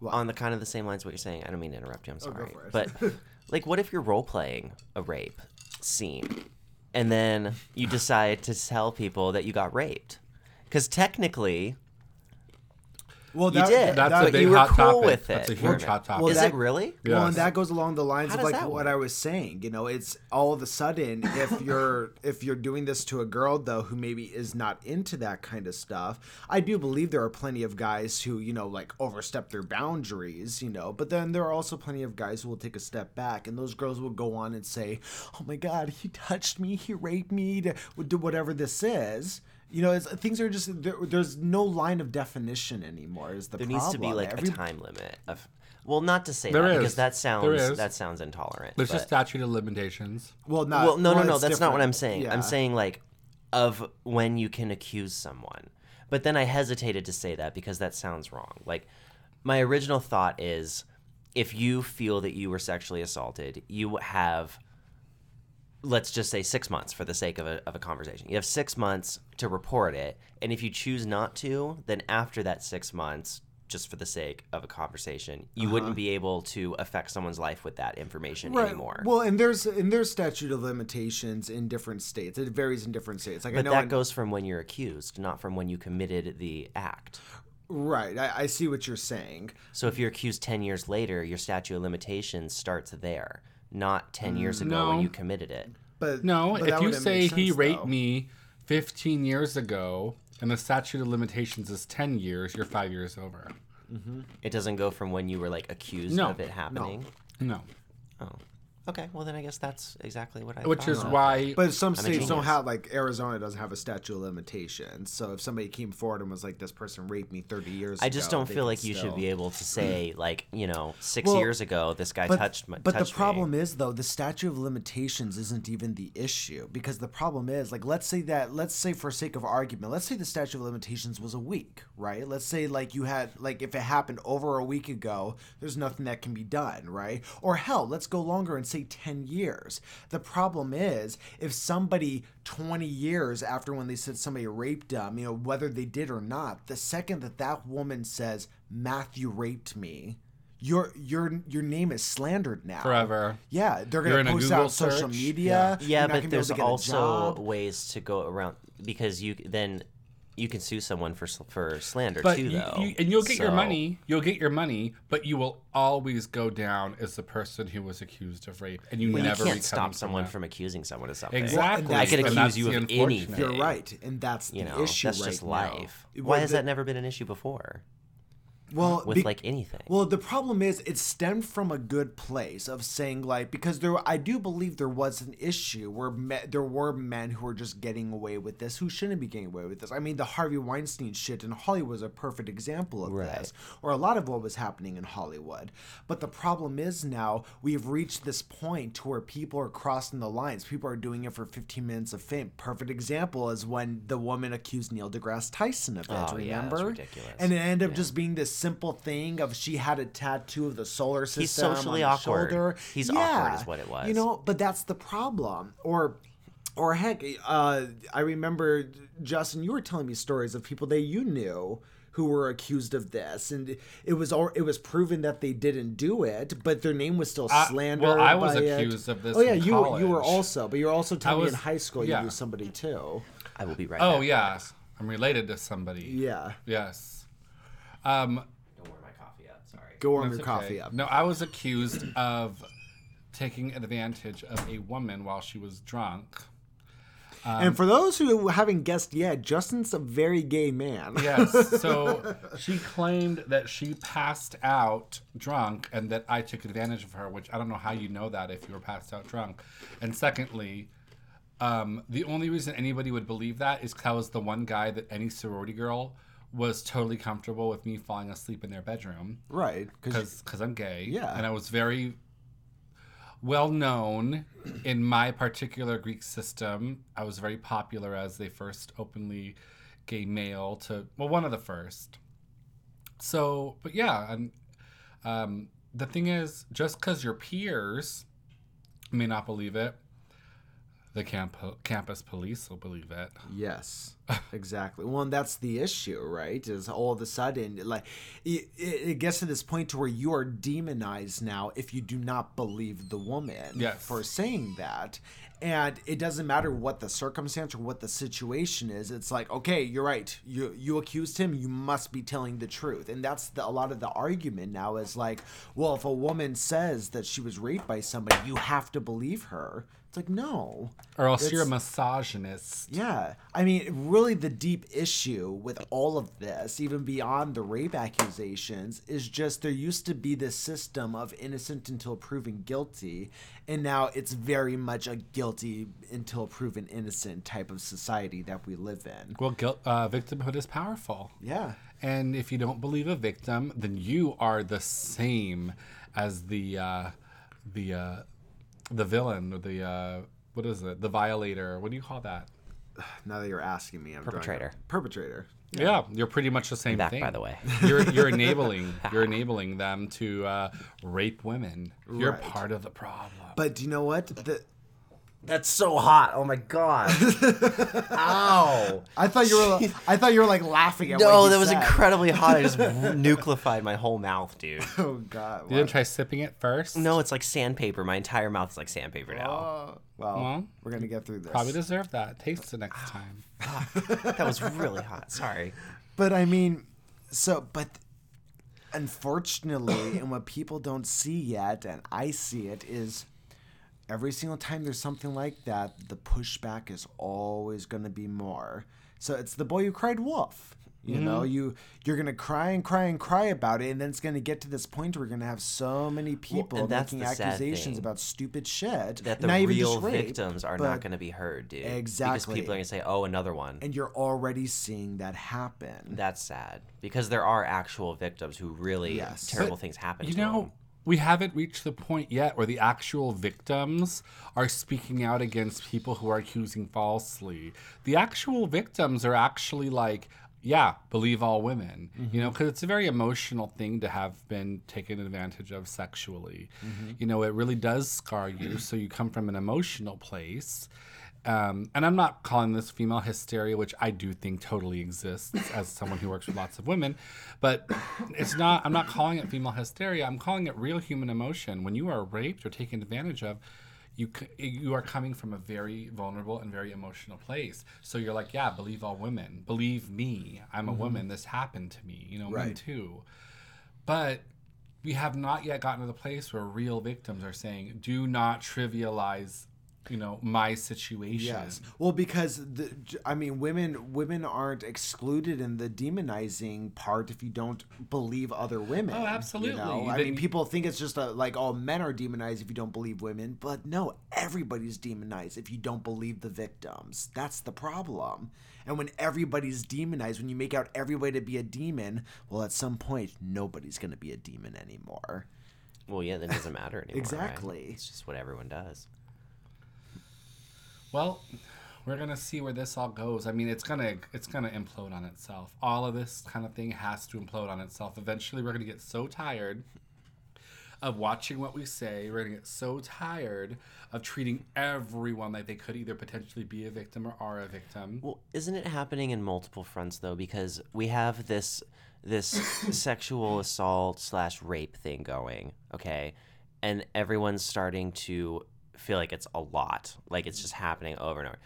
What? On the kind of the same lines what you're saying. I don't mean to interrupt you. I'm Oh, sorry. it. But like, what if you're role playing a rape scene, and then you decide to tell people that you got raped? Because technically, Well, You did. That's But a big you were hot cool topic. with That's a it. huge Well, hot topic. well, is that- it really? Well, and that goes along the lines of like what work? I was saying. You know, it's all of a sudden if you're if you're doing this to a girl though who maybe is not into that kind of stuff, I do believe there are plenty of guys who you know like overstep their boundaries. You know, but then there are also plenty of guys who will take a step back, and those girls will go on and say, "Oh my God, he touched me, he raped me, to, do whatever this is." You know, it's, things are just there, there's no line of definition anymore. Is the There problem? needs to be like Every- a time limit of. Well, not to say There that is. because that sounds is. that sounds intolerant. There's a but- statute of limitations. Well, not, well, no, no, well, no. it's That's not what. I'm saying. Yeah. I'm saying like of when you can accuse someone. But then I hesitated to say that because that sounds wrong. Like my original thought is if you feel that you were sexually assaulted, you have let's just say 6 months for the sake of a of a conversation. You have 6 months to report it, and if you choose not to, then after that 6 months just for the sake of a conversation, you wouldn't be able to affect someone's life with that information Uh-huh. right. anymore. Well, and there's and there's statute of limitations in different states. It varies in different states. Like I But know, that in- goes from when you're accused, not from when you committed the act. right. I, I see what you're saying. So if you're accused 10 years later, your statute of limitations starts there, not 10 mm, years ago when you committed it. But No, but if you say make he sense, raped though. me 15 years ago and the statute of limitations is 10 years, you're five years over. Mm-hmm. It doesn't go from when you were like accused No, of it happening. No. Oh, okay. Well, then I guess that's exactly what I. Which thought. is why. But some a states don't have like Arizona doesn't have a statute of limitations. So if somebody came forward and was like, "This person raped me 30 years," ago, I just ago," don't feel like you should be able to say like you know six Well, years ago this guy But, touched my. but the touched me. problem is though the statute of limitations isn't even the issue because the problem is like let's say that let's say for sake of argument let's say the statute of limitations was a week right let's say like you had like if it happened over a week ago there's nothing that can be done right or hell let's go longer and say 10 years. The problem is if somebody 20 years after when they said somebody raped them you know whether they did or not the second that that woman says matthew raped me your your your name is slandered now. Forever. yeah, they're gonna in a post out Google social media. Yeah, You're but gonna be able there's to get a also ways to go around because you then you can sue someone for for slander But too, you, though. you, and you'll get your money. You'll get your money, but you will always go down as the person who was accused of rape, and you Well, you never can't stop from someone that. from accusing someone of something. Exactly. I could accuse you of anything. You're right, and that's You the know, issue that's right just now. life. Well, Why has the- that never been an issue before? Well With be- like anything. Well, the problem is it stemmed from a good place of saying like because there I do believe there was an issue where me, there were men who were just getting away with this who shouldn't be getting away with this. I mean, the Harvey Weinstein shit in Hollywood was a perfect example of Right. this, or a lot of what was happening in Hollywood. But the problem is now we've reached this point to where people are crossing the lines. People are doing it for 15 minutes of fame. Perfect example is when the woman accused Neil deGrasse Tyson of it. Oh, yeah, that's ridiculous. And it ended up just being this simple thing of she had a tattoo of the solar system. He's socially on the awkward. Shoulder. He's awkward is what it was. You know, but that's the problem. Or or heck, uh, I remember Justin, you were telling me stories of people that you knew who were accused of this, and it was all it was proven that they didn't do it, but their name was still I- slandered. well, I was by it. accused of this Oh yeah, in you were- you were also, but you're also telling me in high school yeah. you knew somebody too. I will be right Oh back. yeah, I'm related to somebody. Yeah, Yes. Um, Don't warm my coffee up. Sorry. go warm That's your coffee up. No, I was accused of taking advantage of a woman while she was drunk. and for those who haven't guessed yet, Justin's a very gay man. Yes. So she claimed that she passed out drunk and that I took advantage of her, which I don't know how you know that if you were passed out drunk. And secondly, um, the only reason anybody would believe that is because I was the one guy that any sorority girl was totally comfortable with me falling asleep in their bedroom. Right, because I'm gay. Yeah. and I was very well known in my particular Greek system. I was very popular as the first openly gay male to well, one of the first. So, but yeah, and um, the thing is, just because your peers may not believe it, the camp campus police will believe it. Yes, exactly. Well, and that's the issue, right? Is all of a sudden, like, it, it gets to this point to where you are demonized now if you do not believe the woman Yes. for saying that. And it doesn't matter what the circumstance or what the situation is. It's like, okay, you're right. You you accused him. You must be telling the truth. And that's the, a lot of the argument now is like, well, if a woman says that she was raped by somebody, you have to believe her. It's like, no. Or else you're a misogynist. Yeah. I mean, really, the deep issue with all of this, even beyond the rape accusations, is just there used to be this system of innocent until proven guilty. And now it's very much a guilty until proven innocent type of society that we live in. Well, guilt, uh, victimhood is powerful. Yeah. And if you don't believe a victim, then you are the same as the uh, the uh, the villain or the uh, what is it? The violator. What do you call that? Now that you're asking me, I'm drawing a- Perpetrator. Perpetrator. Yeah, you're pretty much the same Back, thing. by the way. you're you're enabling you're enabling them to uh, rape women. You're Right. part of the problem. But do you know what? The, That's so hot. Oh my god. Ow. I thought you were. I thought you were like laughing at. what No, he that was said. incredibly hot. I just nuclefied my whole mouth, dude. Oh God. You didn't try sipping it first? No, it's like sandpaper. My entire mouth is like sandpaper now. Oh, well, Well, we're gonna get through this. Probably deserve that. Taste the next time. Ah, that was really hot. Sorry. But I mean, so but unfortunately, and what people don't see yet, and I see it, is every single time there's something like that, the pushback is always going to be more. So it's the boy who cried wolf. You Mm-hmm. know, you you're gonna cry and cry and cry about it, and then it's gonna get to this point where you're gonna have so many people that's making accusations about stupid shit that the not even real just rape, victims are not going to be heard, dude. Exactly, because people are going to say, "Oh, another one." And you're already seeing that happen. That's sad because there are actual victims who really Yes. terrible But, things happen. You to know. We haven't reached the point yet where the actual victims are speaking out against people who are accusing falsely. The actual victims are actually like, yeah, believe all women. You mm-hmm. know, because it's a very emotional thing to have been taken advantage of sexually. Mm-hmm. You know, it really does scar you. so you come from an emotional place. Um, and I'm not calling this female hysteria, which I do think totally exists as someone who works with lots of women, but it's not. I'm not calling it female hysteria. I'm calling it real human emotion. When you are raped or taken advantage of, you, you are coming from a very vulnerable and very emotional place. So you're like, yeah, believe all women. Believe me. I'm a woman. This happened to me. You know, me too. But we have not yet gotten to the place where real victims are saying, do not trivialize, you know, my situation. Yes. Well, because the, I mean, women women aren't excluded in the demonizing part if you don't believe other women. Oh, absolutely you absolutely. know? I Then- mean, people think it's just a, like all men are demonized if you don't believe women, but no, everybody's demonized if you don't believe the victims. That's the problem. And when everybody's demonized, when you make out everybody to be a demon, well, at some point, nobody's going to be a demon anymore. Well, yeah, that doesn't matter anymore. right? Exactly. It's just what everyone does. Well, we're gonna see where this all goes. I mean, it's gonna it's gonna implode on itself. All of this kind of thing has to implode on itself. Eventually, we're gonna get so tired of watching what we say. We're gonna get so tired of treating everyone like they could either potentially be a victim or are a victim. Well, isn't it happening in multiple fronts though? Because we have this this sexual assault slash rape thing going, okay, and everyone's starting to feel like it's a lot, like it's just happening over and over.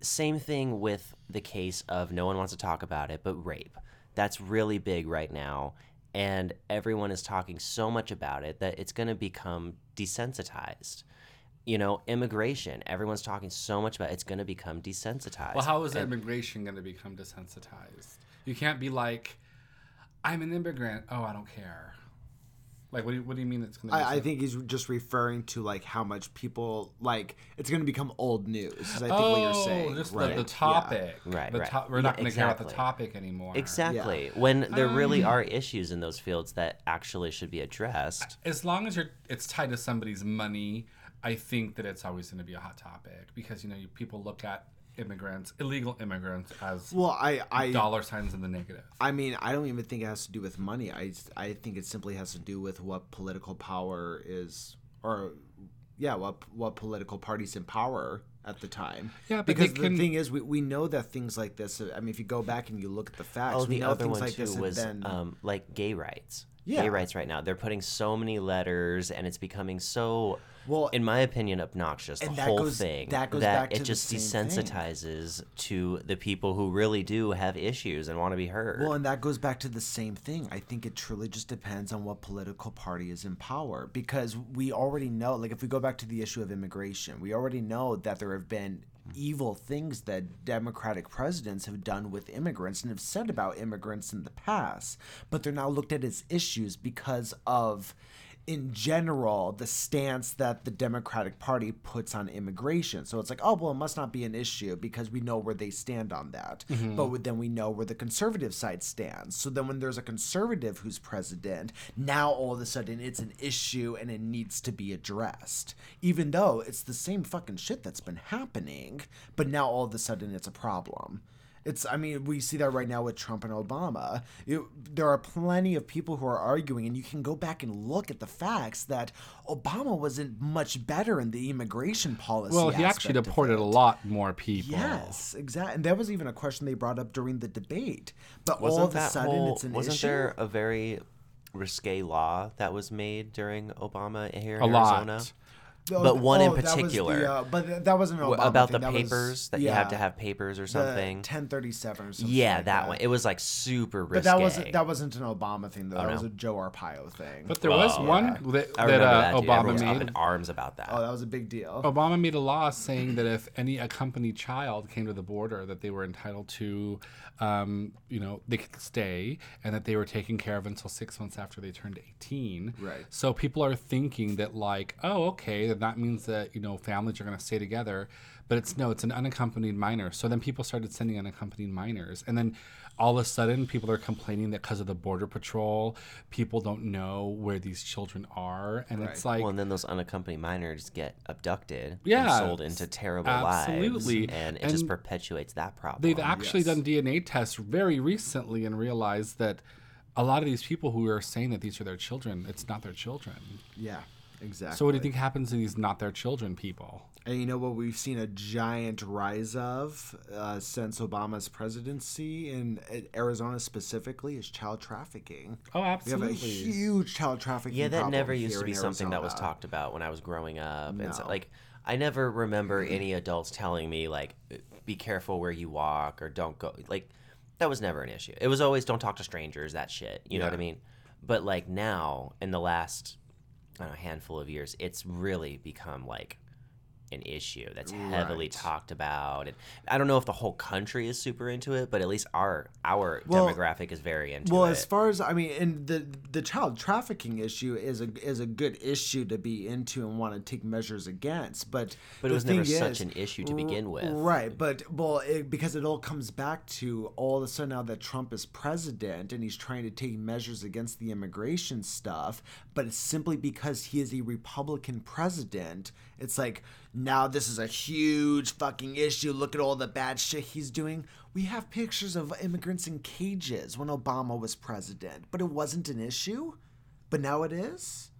Same thing with the case of no one wants to talk about it, but rape. That's really big right now, and everyone is talking so much about it that it's going to become desensitized. You know, immigration. Everyone's talking so much about it, it's going to become desensitized. Well, how is immigration going to become desensitized? You can't be like, I'm an immigrant. Oh, I don't care. Like, what do you, what do you mean it's going to be? I, I think he's just referring to like how much people like it's going to become old news. Is I think oh, what you're saying, just right? the, the Yeah. topic. Right, The right. to- we're Yeah, not going to care about the topic anymore. Exactly. When there really Um, are issues in those fields that actually should be addressed. As long as you're, it's tied to somebody's money, I think that it's always going to be a hot topic because you know you, people look at immigrants, illegal immigrants, as Well, I I dollar signs in the negative. I mean, I don't even think it has to do with money. I I think it simply has to do with what political power is, or yeah, what what political parties in power at the time. Yeah, but because they the can- thing is, we, we know that things like this. I mean, if you go back and you look at the facts, Oh, we the know other things one like too this have was been. um, like gay rights. Yeah. Gay rights right now. They're putting so many letters, and it's becoming so, Well, in my opinion, obnoxious. The that whole goes- thing that goes back it to the just same thing. desensitizes to the people who really do have issues and want to be heard. Well, and that goes back to the same thing. I think it truly just depends on what political party is in power because we already know, like, if we go back to the issue of immigration, we already know that there have been evil things that Democratic presidents have done with immigrants and have said about immigrants in the past, but they're now looked at as issues because of in general the stance that the Democratic Party puts on immigration. So it's like, oh well, it must not be an issue because we know where they stand on that. Mm-hmm. But then we know where the conservative side stands. So then when there's a conservative who's president, now all of a sudden it's an issue and it needs to be addressed. Even though it's the same fucking shit that's been happening, but now all of a sudden it's a problem. It's, I mean, we see that right now with Trump and Obama. You, there are plenty of people who are arguing, and you can go back and look at the facts that Obama wasn't much better in the immigration policy. Well, he actually deported a lot more people. Yes, exactly. And that was even a question they brought up during the debate. But wasn't all of a sudden, whole, it's an wasn't issue. there a very risque law that was made during Obama here in A Arizona? lot. Oh, But one in that the, particular. uh, but th- that wasn't Obama about thing. the That was- papers that you have to have papers or something. 1037 or something. yeah, like that, one. It was like super risque. But that wasn't that wasn't an Obama thing though. that Oh, no. was a Joe Arpaio thing. But there was Oh, one yeah. that, I that uh, that. Obama Everyone's up in made. arms about that. oh, that was a big deal. Obama made a law saying that if any accompanied child came to the border, that they were entitled to, um, you know, they could stay, and that they were taken care of until six months after they turned eighteen. Right. So people are thinking that like, oh, okay, then that means that you know families are going to stay together, but it's no, it's an unaccompanied minor. So then people started sending unaccompanied minors, and then all of a sudden people are complaining that because of the border patrol, people don't know where these children are, and it's like. well, and then those unaccompanied minors get abducted Yeah, and sold into terrible absolutely. lives, and it just perpetuates that problem. They've actually yes. done DNA tests very recently and realized that a lot of these people who are saying that these are their children, it's not their children. Yeah, exactly. So what do you think happens to these not their children people? And you know what we've seen a giant rise of uh, since Obama's presidency in Arizona specifically is child trafficking. Oh, absolutely. We have a huge child trafficking. Yeah, that problem never used to be in something that was talked about when I was growing up. And so, like, I never remember any adults telling me like, "Be careful where you walk" or "Don't go." Like, that was never an issue. It was always "Don't talk to strangers." That shit. You know what I mean? But like now, in the last, I don't know, handful of years, it's really become like an issue that's heavily Right. talked about. And I don't know if the whole country is super into it, but at least our our Well- demographic is very into Well, it. Well, as far as I mean, and the the child trafficking issue is a is a good issue to be into and want to take measures against, but But it was never thing such is- an issue to begin with. right? But well, it, because it all comes back to all of a sudden now that Trump is president and he's trying to take measures against the immigration stuff, but it's simply because he is a Republican president. It's like now this is a huge fucking issue. Look at all the bad shit he's doing. We have pictures of immigrants in cages when Obama was president, but it wasn't an issue. But now it is.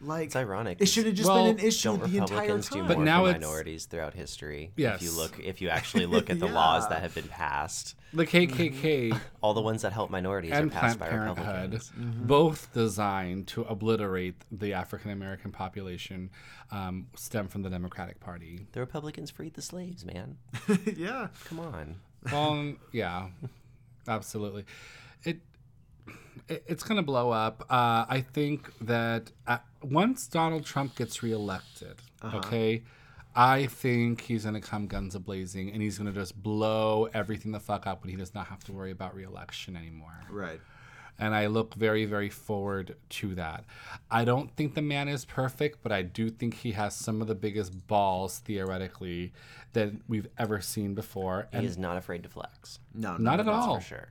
Like It's ironic, It should have just Well, been an issue Don't the entire Republicans time. do But more now for it's- minorities throughout history? Yes. If you look, if you actually look at the laws that have been passed, The KKK all the ones that help minorities and are passed Planned by Parenthood, Republicans. both designed to obliterate the African American population, um, stem from the Democratic Party. The Republicans freed the slaves, man. yeah. Come on. Well, yeah, absolutely. It, it it's gonna blow up. Uh, I think that uh once Donald Trump gets reelected, okay, I think he's gonna come guns a blazing, and he's gonna just blow everything the fuck up, when he does not have to worry about reelection anymore. Right. And I look very, very forward to that. I don't think the man is perfect, but I do think he has some of the biggest balls theoretically that we've ever seen before, He and is not afraid to flex. No, not no, at no. all. For sure.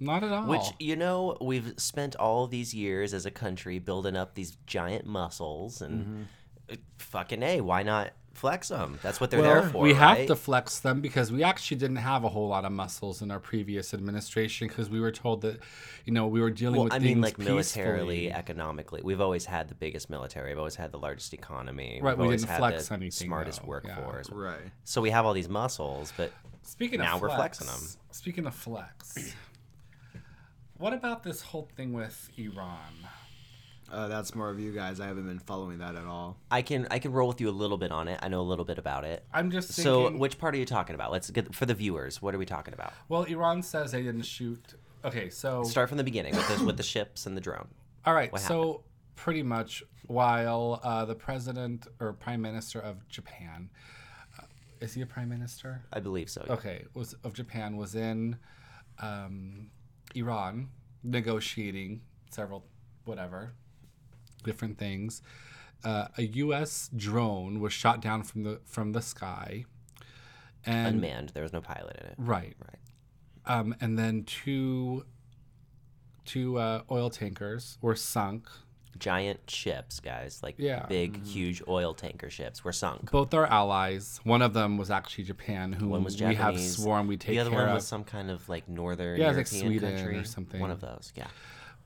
Not at all. Which you know, we've spent all these years as a country building up these giant muscles, and Mm-hmm. uh, fucking a, why not flex them? That's what they're well, there for. we have to flex them because we actually didn't have a whole lot of muscles in our previous administration because we were told that, you know, we were dealing Well, with I things mean, like militarily, economically, we've always had the biggest military. We've always had the largest economy. Right, We've we always didn't had flex the anything, smartest though, yeah. workforce. Right. So we have all these muscles, but Speaking now of we're flex, flexing 'em. Speaking of flex, what about this whole thing with Iran? Uh, that's more of you guys. I haven't been following that at all. I can I can roll with you a little bit on it. I know a little bit about it. I'm just thinking. So, which part are you talking about? Let's get for the viewers. What are we talking about? well, Iran says they didn't shoot. Okay, so Start from the beginning with the, with the ships and the drone. all right, what so pretty much while uh, the president or prime minister of Japan, uh, is he a prime minister? I believe so. okay, was of Japan was in um, Iran negotiating several whatever different things. Uh, a U.S. drone was shot down from the from the sky, and Unmanned. There was no pilot in it. right, Right. um, and then two two uh, oil tankers were sunk. Giant ships, guys, like Yeah. big, mm-hmm. huge oil tanker ships, were sunk. Both are allies. One of them was actually Japan, who One was Japanese. we have sworn we take the other one of. was some kind of like northern Yeah, it was like European Sweden or something. One of those, yeah.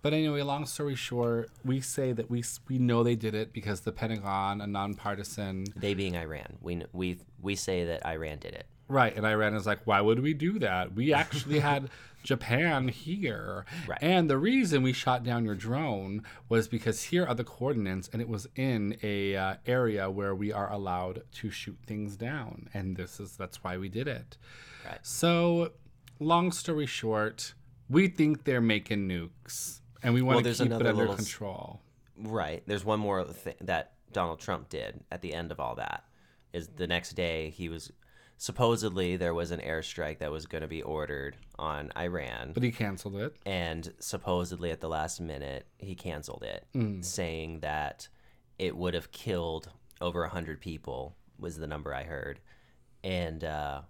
But anyway, long story short, we say that we we know they did it because the Pentagon, a nonpartisan, They being Iran, we we we say that Iran did it. Right. And Iran is like, why would we do that? We actually had Japan here. Right. And the reason we shot down your drone was because here are the coordinates and it was in a uh, area where we are allowed to shoot things down. And this is that's why we did it. Right. So, long story short, we think they're making nukes and we want Well, to keep it under little control. Right. There's one more thing that Donald Trump did at the end of all that. Is the next day he was supposedly there was an airstrike that was going to be ordered on Iran, But he canceled it. and supposedly at the last minute he canceled it, saying that it would have killed over a hundred people was the number I heard, and uh,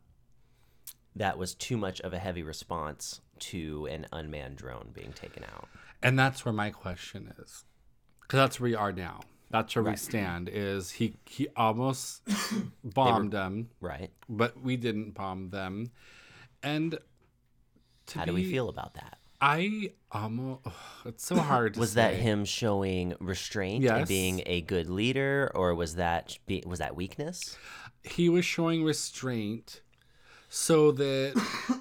that was too much of a heavy response to an unmanned drone being taken out. And that's where my question is, because that's where we are now. That's where we stand. Is he he almost bombed them, Right. but we didn't bomb them. And How do we feel about that? I almost. It's so hard. To Was that him showing restraint Yes. and being a good leader, or was that be, was that weakness? He was showing restraint, so that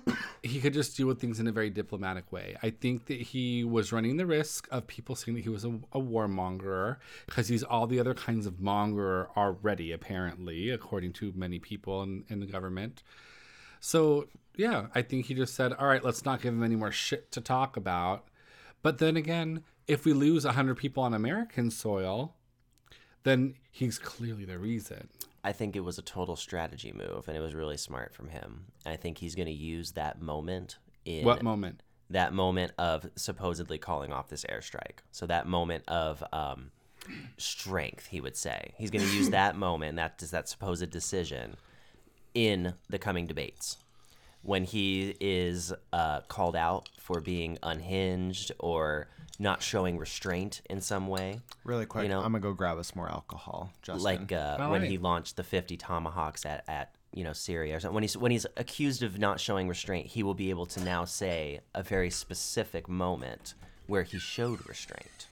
he could just deal with things in a very diplomatic way. I think that he was running the risk of people saying that he was a, a warmonger because he's all the other kinds of monger already, apparently, according to many people in, in the government. So, yeah, I think he just said, all right, let's not give him any more shit to talk about. But then again, if we lose 100 people on American soil, then he's clearly the reason. I think it was a total strategy move, and it was really smart from him. I think he's going to use that moment in What moment? that moment of supposedly calling off this airstrike. So that moment of um, strength, he would say, he's going to use that moment, that that supposed decision, in the coming debates. When he is uh, called out for being unhinged or not showing restraint in some way, Really quick, You know- I'm gonna go grab us more alcohol. Justin. like uh, All when right. he launched the 50 tomahawks at, at you know Syria or something. When he's when he's accused of not showing restraint, he will be able to now say a very specific moment where he showed restraint.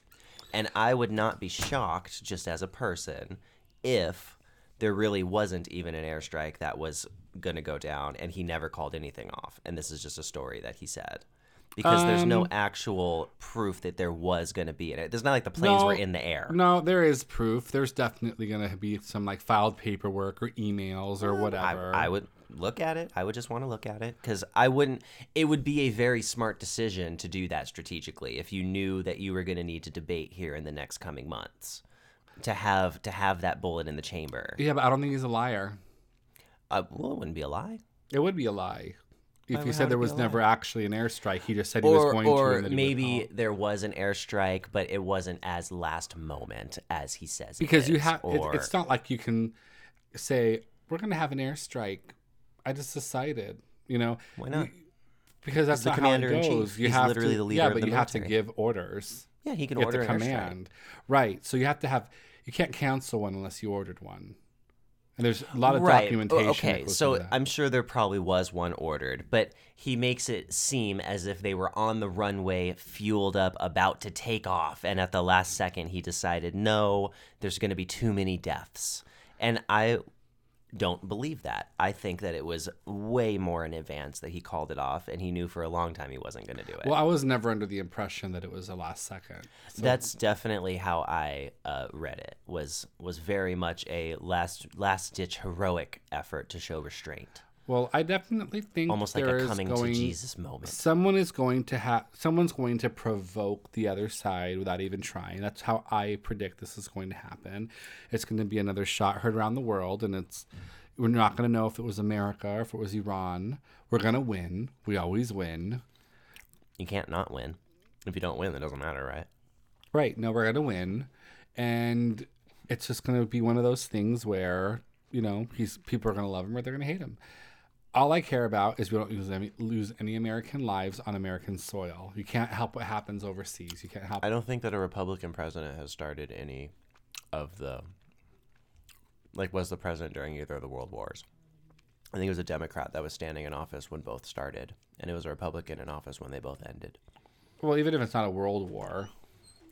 And I would not be shocked, just as a person, if there really wasn't even an airstrike that was going to go down and he never called anything off. And this is just a story that he said. Because there's no Um, actual proof that there was going to be it. There's not like the planes were in the air. No, there is proof. There's definitely going to be some like filed paperwork or emails or I, whatever. I would look at it. I would just want to look at it because I wouldn't. It would be a very smart decision to do that strategically if you knew that you were going to need to debate here in the next coming months. To have to have that bullet in the chamber. yeah, but I don't think he's a liar. Uh, well, it wouldn't be a lie. It would be a lie. If would- he said there was a never actually an airstrike, he just said he was Or going to. or and that he would maybe there was an airstrike, but it wasn't as last moment as he says. it because you is, have. It, it's not like you can say we're going to have an airstrike. I just decided, you know. Why not? Because that's the not how it commander-in-chief. goes. You He's have literally to, the leader yeah, of but the you have to give orders. yeah, he can You have order to an airstrike. right? So you have to have. You can't cancel one unless you ordered one. And there's a lot of documentation. Oh, that Okay, so. I'm sure there probably was one ordered, but he makes it seem as if they were on the runway, fueled up, about to take off, and at the last second he decided, no, there's going to be too many deaths, and I don't believe that. I think that it was way more in advance that he called it off, and he knew for a long time he wasn't going to do it. Well, I was never under the impression that it was a last second. So- That's definitely how I uh, read it. Was was very much a last last ditch heroic effort to show restraint. Well, I definitely think almost like a coming going, to Jesus moment. Someone is going to have. Someone's going to provoke the other side without even trying. That's how I predict this is going to happen. It's going to be another shot heard around the world, and it's. We're not going to know if it was America or if it was Iran. We're going to win. We always win. You can't not win. If you don't win, it doesn't matter, right? Right. No, we're gonna win, and it's just gonna be one of those things where you know he's people are gonna love him or they're gonna hate him. All I care about is we don't lose any lose any American lives on American soil. You can't help what happens overseas. You can't help. I don't think that a Republican president has started any of the like was the president during either of the world wars. I think it was a Democrat that was standing in office when both started, and it was a Republican in office when they both ended. Well, even if it's not a world war,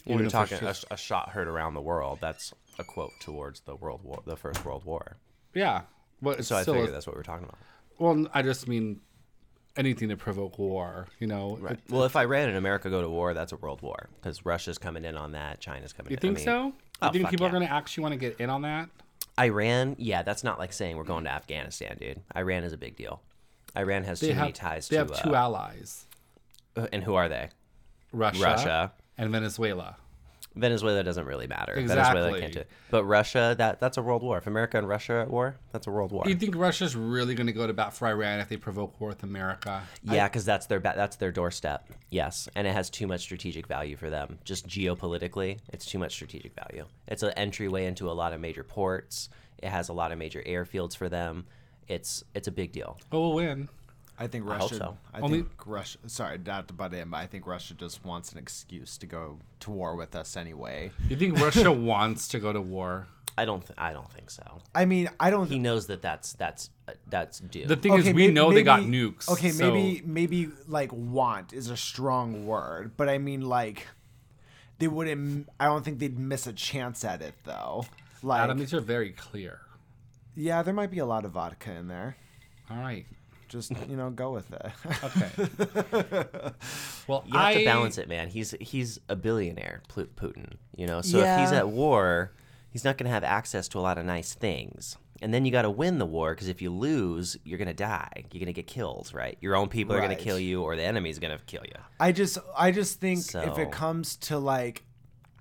When we're talking just- a, a shot heard around the world, that's a quote towards the world war, the first world war. yeah. But So I figured that's what we're talking about. Well, I just mean anything to provoke war. You know, Right. Well, if Iran and America go to war, that's a world war because Russia's coming in on that. China's coming. You in. I think mean, so? You oh, think people yeah. are going to actually want to get in on that? Iran, yeah, that's not like saying we're going to Afghanistan, dude. Iran is a big deal. Iran has too They many ties They to. have two uh, allies: and who are they? Russia, Russia. and Venezuela. Venezuela doesn't really matter. Venezuela Exactly. can't do it. But Russia, that that's a world war. If America and Russia are at war, that's a world war. Do you think Russia's really going to go to bat for Iran if they provoke war with America? Yeah, because that's their ba- that's their doorstep. Yes, and it has too much strategic value for them. Just geopolitically, it's too much strategic value. It's an entryway into a lot of major ports. It has a lot of major airfields for them. It's it's a big deal. Oh, we'll win. I think I Russia. hope so. I Only- think Russia. Sorry, not to butt in, but I think Russia just wants an excuse to go to war with us anyway. You think Russia wants to go to war? I don't th- I don't think so. I mean, I don't. He knows that that's that's uh, that's due. The thing is, we may- know they got nukes. Okay, so- maybe maybe like want is a strong word, but I mean like they wouldn't. I don't think they'd miss a chance at it though. Like, Adam, these are very clear. yeah, there might be a lot of vodka in there. All right. Just you know, go with it. Okay. well, you have I to balance it, man. He's he's a billionaire, Putin. You know, so if he's at war, he's not going to have access to a lot of nice things. And then you got to win the war because if you lose, you're going to die. You're going to get killed, right? Your own people are going to kill you, or the enemy's going to kill you. I just I just think if it comes to like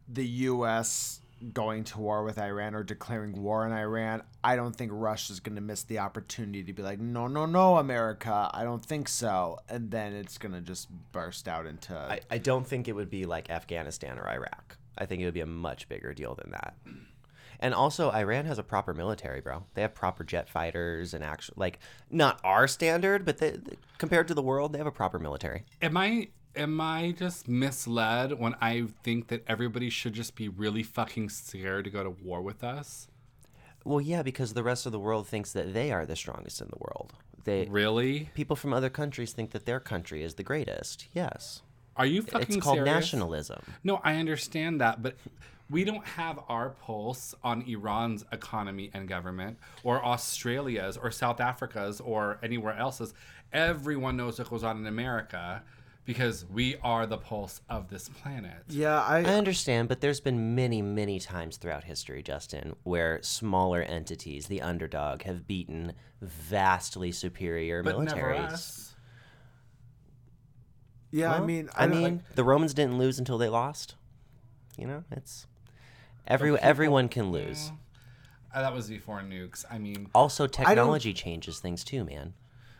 the US going to war with Iran or declaring war on Iran, I don't think Russia's going to miss the opportunity to be like, "No, no, no, America, I don't think so." And then it's going to just burst out into I, I don't think it would be like Afghanistan or Iraq. I think it would be a much bigger deal than that. And also, Iran has a proper military, bro. They have proper jet fighters and actual, like, not our standard, but they, they- compared to the world, they have a proper military. am I am I just misled when I think that everybody should just be really fucking scared to go to war with us? Well, yeah, because the rest of the world thinks that they are the strongest in the world. They Really? people from other countries think that their country is the greatest. Yes, Are you fucking it's called serious? nationalism. No, I understand that, but we don't have our pulse on Iran's economy and government, or Australia's, or South Africa's, or anywhere else's. Everyone knows what goes on in America because we are the pulse of this planet. Yeah, I, I understand, but there's been many, many times throughout history, Justin, where smaller entities, the underdog, have beaten vastly superior But militaries. never us. yeah, I mean, I, I, don't- mean, the Romans didn't lose until they lost. You know, it's every everyone can lose. Uh, that was before nukes. I mean, Also, technology changes things too, man.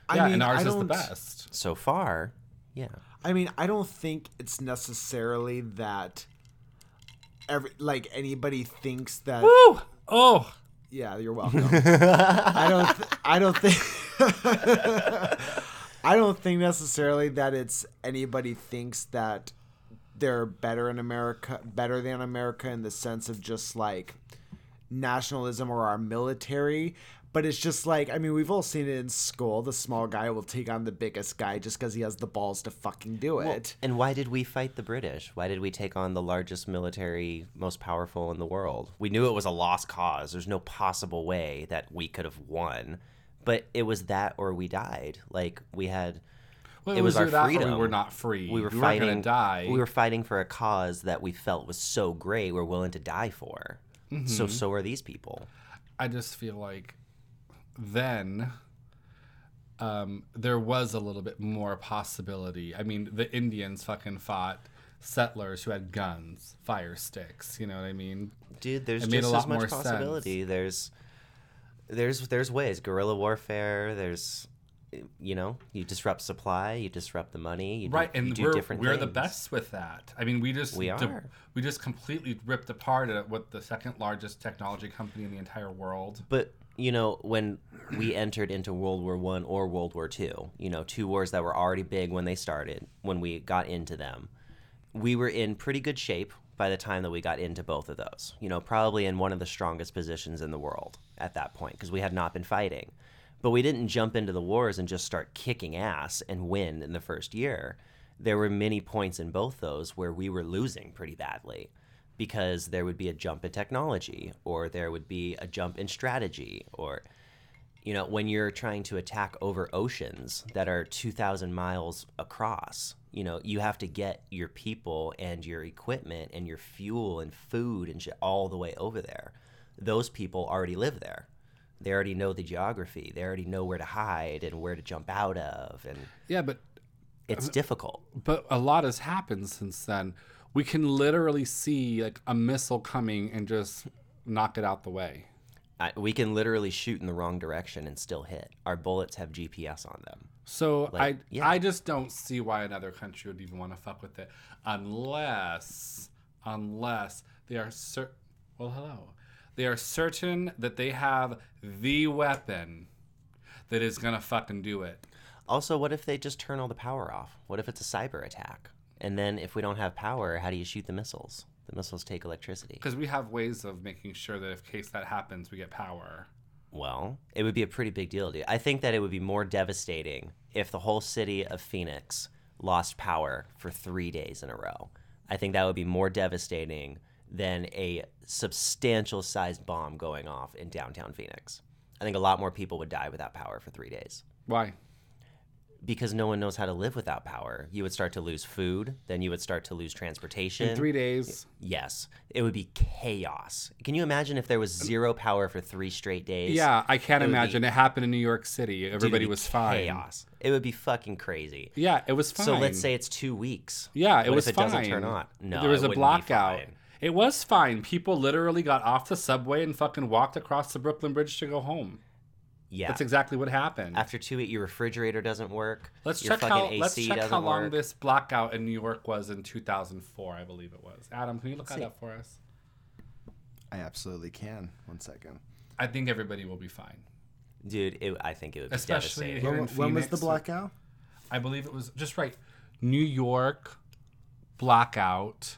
I yeah, mean, and ours I is the best. So far, yeah. I mean, I don't think it's necessarily that every like anybody thinks that Woo! Oh, Yeah, you're welcome. I don't. Th- I don't think. I don't think necessarily that it's anybody thinks that they're better in America, better than America in the sense of just like nationalism or our military. But it's just like I mean, we've all seen it in school. The small guy will take on the biggest guy just because he has the balls to fucking do it. And why did we fight the British? Why did we take on the largest military, most powerful in the world? We knew it was a lost cause. There's no possible way that we could have won. But it was that or we died. Like we had well, it was our either that or freedom. We were not free. we were weren't fighting gonna die. We were fighting for a cause that we felt was so great we're willing to die for. Mm-hmm. So so are these people. I just feel like then um, there was a little bit more possibility. I mean, the Indians fucking fought settlers who had guns, fire sticks. You know what I mean? Dude, there's It made a just lot as much more sense. possibility. There's there's there's ways. Guerrilla warfare, there's you know, you disrupt supply, you disrupt the money, you do, right, you and do we're we're the best with that. I mean, we just We de- are. we just completely ripped apart at what the second largest technology company in the entire world. But you know, when we entered into World War One or World War Two, you know, two wars that were already big when they started, when we got into them, we were in pretty good shape by the time that we got into both of those. You know, probably in one of the strongest positions in the world at that point because we had not been fighting. But we didn't jump into the wars and just start kicking ass and win in the first year. There were many points in both those where we were losing pretty badly because there would be a jump in technology or there would be a jump in strategy or You know, when you're trying to attack over oceans that are 2,000 miles across, you know, you have to get your people and your equipment and your fuel and food and shit all the way over there. Those people already live there. They already know the geography. They already know where to hide and where to jump out of. And Yeah, but it's difficult. but a lot has happened since then. We can literally see like a missile coming and just knock it out the way. I, we can literally shoot in the wrong direction and still hit. Our bullets have GPS on them. So Like, I yeah. I just don't see why another country would even want to fuck with it unless unless they are cer- well hello they are certain that they have the weapon that is gonna fucking do it. Also, what if they just turn all the power off? What if it's a cyber attack? And then if we don't have power, how do you shoot the missiles? The missiles take electricity. Because we have ways of making sure that if case that happens, we get power. Well, it would be a pretty big deal, dude. I think that it would be more devastating if the whole city of Phoenix lost power for three days in a row. I think that would be more devastating than a substantial sized bomb going off in downtown Phoenix. I think a lot more people would die without power for three days. Why? Because no one knows how to live without power. You would start to lose food, then you would start to lose transportation. In three days. Yes, it would be chaos. Can you imagine if there was zero power for three straight days? Yeah, I can't It would be- imagine. It happened in New York City. Everybody was fine. Chaos. It would be fucking crazy. Yeah, it was fine. So let's say it's two weeks. Yeah, it What was if it fine. doesn't turn on? No, there was a blackout. It was fine. People literally got off the subway and fucking walked across the Brooklyn Bridge to go home. Yeah. That's exactly what happened. After two weeks, your refrigerator doesn't work. let's your check fucking how AC let's check doesn't how long work. this blackout in New York was in 2004. I believe it was. Adam, can you look that see. up for us? I absolutely can. One second. I think everybody will be fine. Dude, it, I think it would be Especially devastating. here When, in when was the blackout? I believe it was just right. New York blackout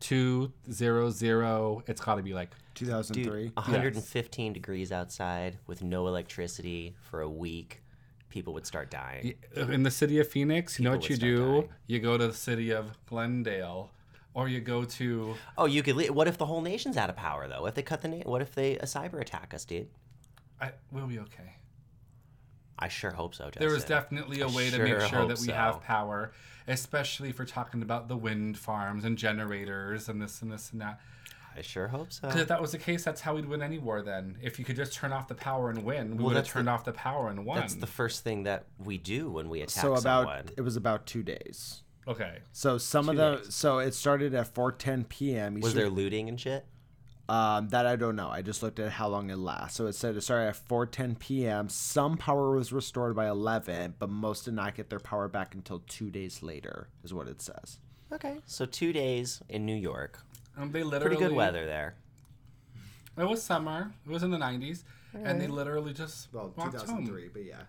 two zero zero. It's got to be like 2003. Dude, 115 degrees outside with no electricity for a week. People would start dying. Uh, in the city of Phoenix. You know what you do? dying. You go to the city of Glendale, or you go to. Oh, you could. Le- what if the whole nation's out of power though? If they cut the? Na- what if they a cyber attack us, dude? I, we'll be okay. I sure hope so. Justin. There is definitely a way to sure make sure that we so. have power, especially if we're talking about the wind farms and generators and this and this and that. I sure hope so. Because if that was the case, that's how we'd win any war. Then, if you could just turn off the power and win, we Well, would have that's turned the- off the power and won. That's the first thing that we do when we attack so about someone. it was about two days. okay. So some of the days. so it started at 4:10 p.m. Was Eastern- there looting and shit? Um, that I don't know. I just looked at how long it lasts. So it said it started at 4:10 p.m. Some power was restored by 11, but most did not get their power back until two days later, is what it says. Okay, so two days in New York. Um, they literally Pretty good weather there. It was summer. It was in the nineties, and they literally just Well, 2003, but yeah.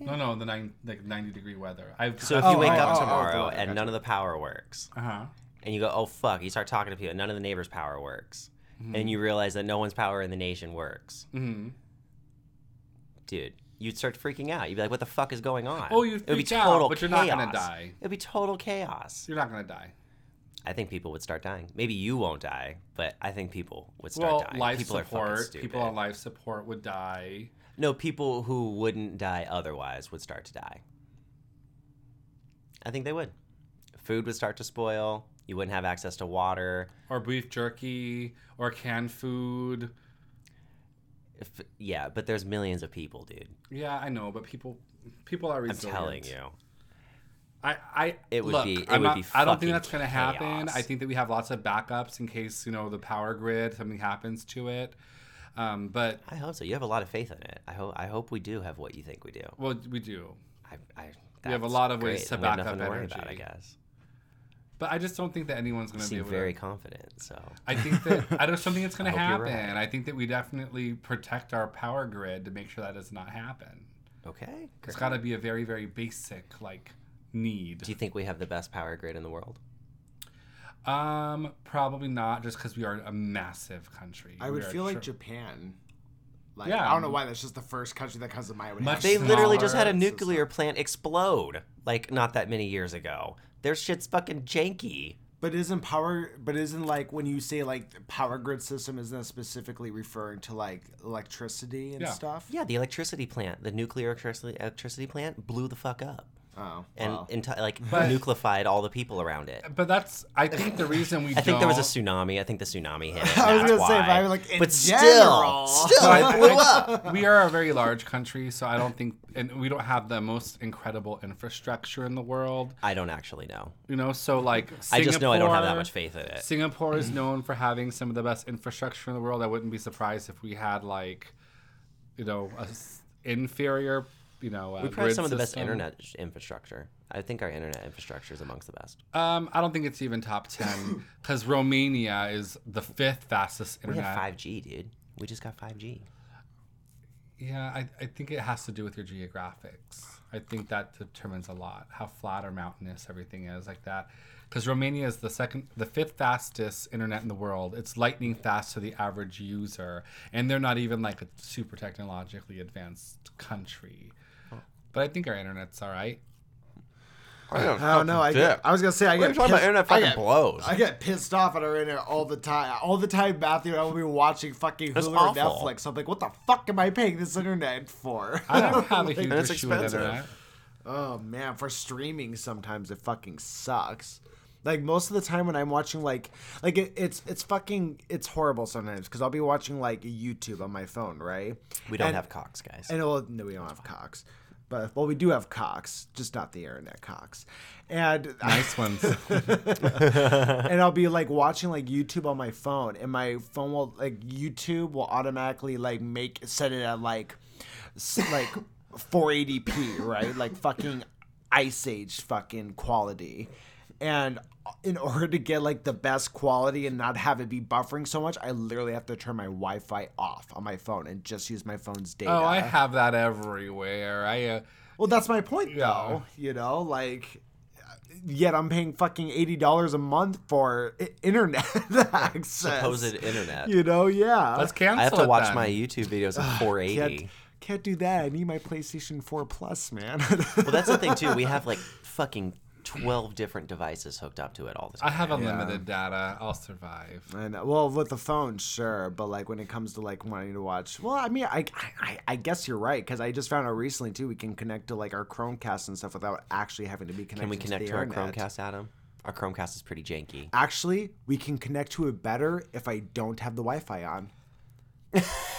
No, no, the nine like ninety degree weather. I've So if Oh, you wake oh, up oh, oh, tomorrow okay, and gotcha. none of the power works, uh huh. and you go, "Oh fuck!" You start talking to people, and none of the neighbors' power works, and you realize that no one's power in the nation works, Mm-hmm. dude. You'd start freaking out. You'd be like, "What the fuck is going on?" Oh, you'd it would be freak out, total but you're chaos. not gonna die. It'd be total chaos. You're not gonna die. I think people would start dying. Maybe you won't die, but I think people would start Well, dying. life people are support. People on life support would die. No, people who wouldn't die otherwise would start to die. I think they would. Food would start to spoil. You wouldn't have access to water. or beef jerky or canned food. If, yeah, but there's millions of people, dude. Yeah, I know, but people people are resilient. I'm telling you. I, I It would look, be- it I'm would not, be I don't think that's going to happen. I think that we have lots of backups in case you know the power grid something happens to it. Um, but I hope so. You have a lot of faith in it. I hope. I hope we do have what you think we do. well, we do. I, I, We have a lot of ways great. to back up worry about, I guess. But I just don't think that anyone's going to be able very to. confident. So I think that I don't think it's going to I hope you're happen. right. I think that we definitely protect our power grid to make sure that does not happen. okay. it's got to be a very very basic like need. Do you think we have the best power grid in the world? Um, probably not, just because we are a massive country. I We would are feel like Japan. Like, Yeah. I don't know why that's just the first country that comes to mind. Would Much They literally just had a smaller nuclear plant explode like not that many years ago. Their shit's fucking janky. But isn't power? But isn't like when you say like power grid system, isn't that specifically referring to like electricity and Yeah. stuff? Yeah, the electricity plant, the nuclear electricity, electricity plant, blew the fuck up, Oh, and wow. enti- like But- nuclified all the people around it. But that's I think the reason we I think there was a tsunami. I think the tsunami hit it. I was gonna say, if. I was like, in but general. still, still, So it I- blew up. we are a very large country, so I don't think, and we don't have the most incredible infrastructure in the world. I don't actually know. You know, so like Singapore, I just know I don't have that much faith in it. Singapore is known for having some of the best infrastructure in the world. I wouldn't be surprised if we had like, you know, a s- inferior, you know, uh, We probably have some of the best internet infrastructure. I think our internet infrastructure is amongst the best. Um, I don't think it's even top ten because Romania is the fifth fastest internet. We have 5G, dude. We just got 5G. Yeah, I, I think it has to do with your geographics. I think that determines a lot how flat or mountainous everything is like that. Because Romania is the second, the fifth fastest internet in the world. It's lightning fast to the average user, and they're not even like a super technologically advanced country. But I think our internet's all right. I don't, I don't know. I, get, I was gonna say I What are get you talking about? pissed- Internet I get- blows. I get pissed off at our internet all the time. All the time, Matthew and I will be watching fucking It's Hulu or awful. Netflix. I'm like, what the fuck am I paying this internet for? I don't have a huge it's issue with expensive. internet. Oh man, for streaming sometimes it fucking sucks. Like most of the time when I'm watching like like it, it's it's fucking it's horrible sometimes because I'll be watching like YouTube on my phone, right? we don't And- have Cox, guys. And well, no, we don't have Cox, but well, we do have Cox, just not the internet Cox. And Nice ones. and I'll be like watching like YouTube on my phone, and my phone will like YouTube will automatically like make set it at like like 480p, right? Like fucking Ice Age fucking quality. And in order to get like the best quality and not have it be buffering so much, I literally have to turn my Wi-Fi off on my phone and just use my phone's data. oh, I have that everywhere. I uh, Well, that's my point, Yeah. though. You know, like, yet I'm paying fucking eighty dollars a month for i- internet access. Supposed internet. You know, yeah. let's cancel. I have to it watch then. my YouTube videos at 480. can't, can't do that. I need my PlayStation Four Plus, man. Well, that's the thing too. We have like fucking 12 different devices hooked up to it all the time. I time. have unlimited data. I'll survive. I know. Well, with the phone, sure, but like when it comes to like wanting to watch, well, I mean, I I, I guess you're right because I just found out recently too we can connect to like our Chromecast and stuff without actually having to be connected. Can we connect to, to, our internet. Chromecast, Adam? Our Chromecast is pretty janky. Actually, we can connect to it better if I don't have the Wi-Fi on.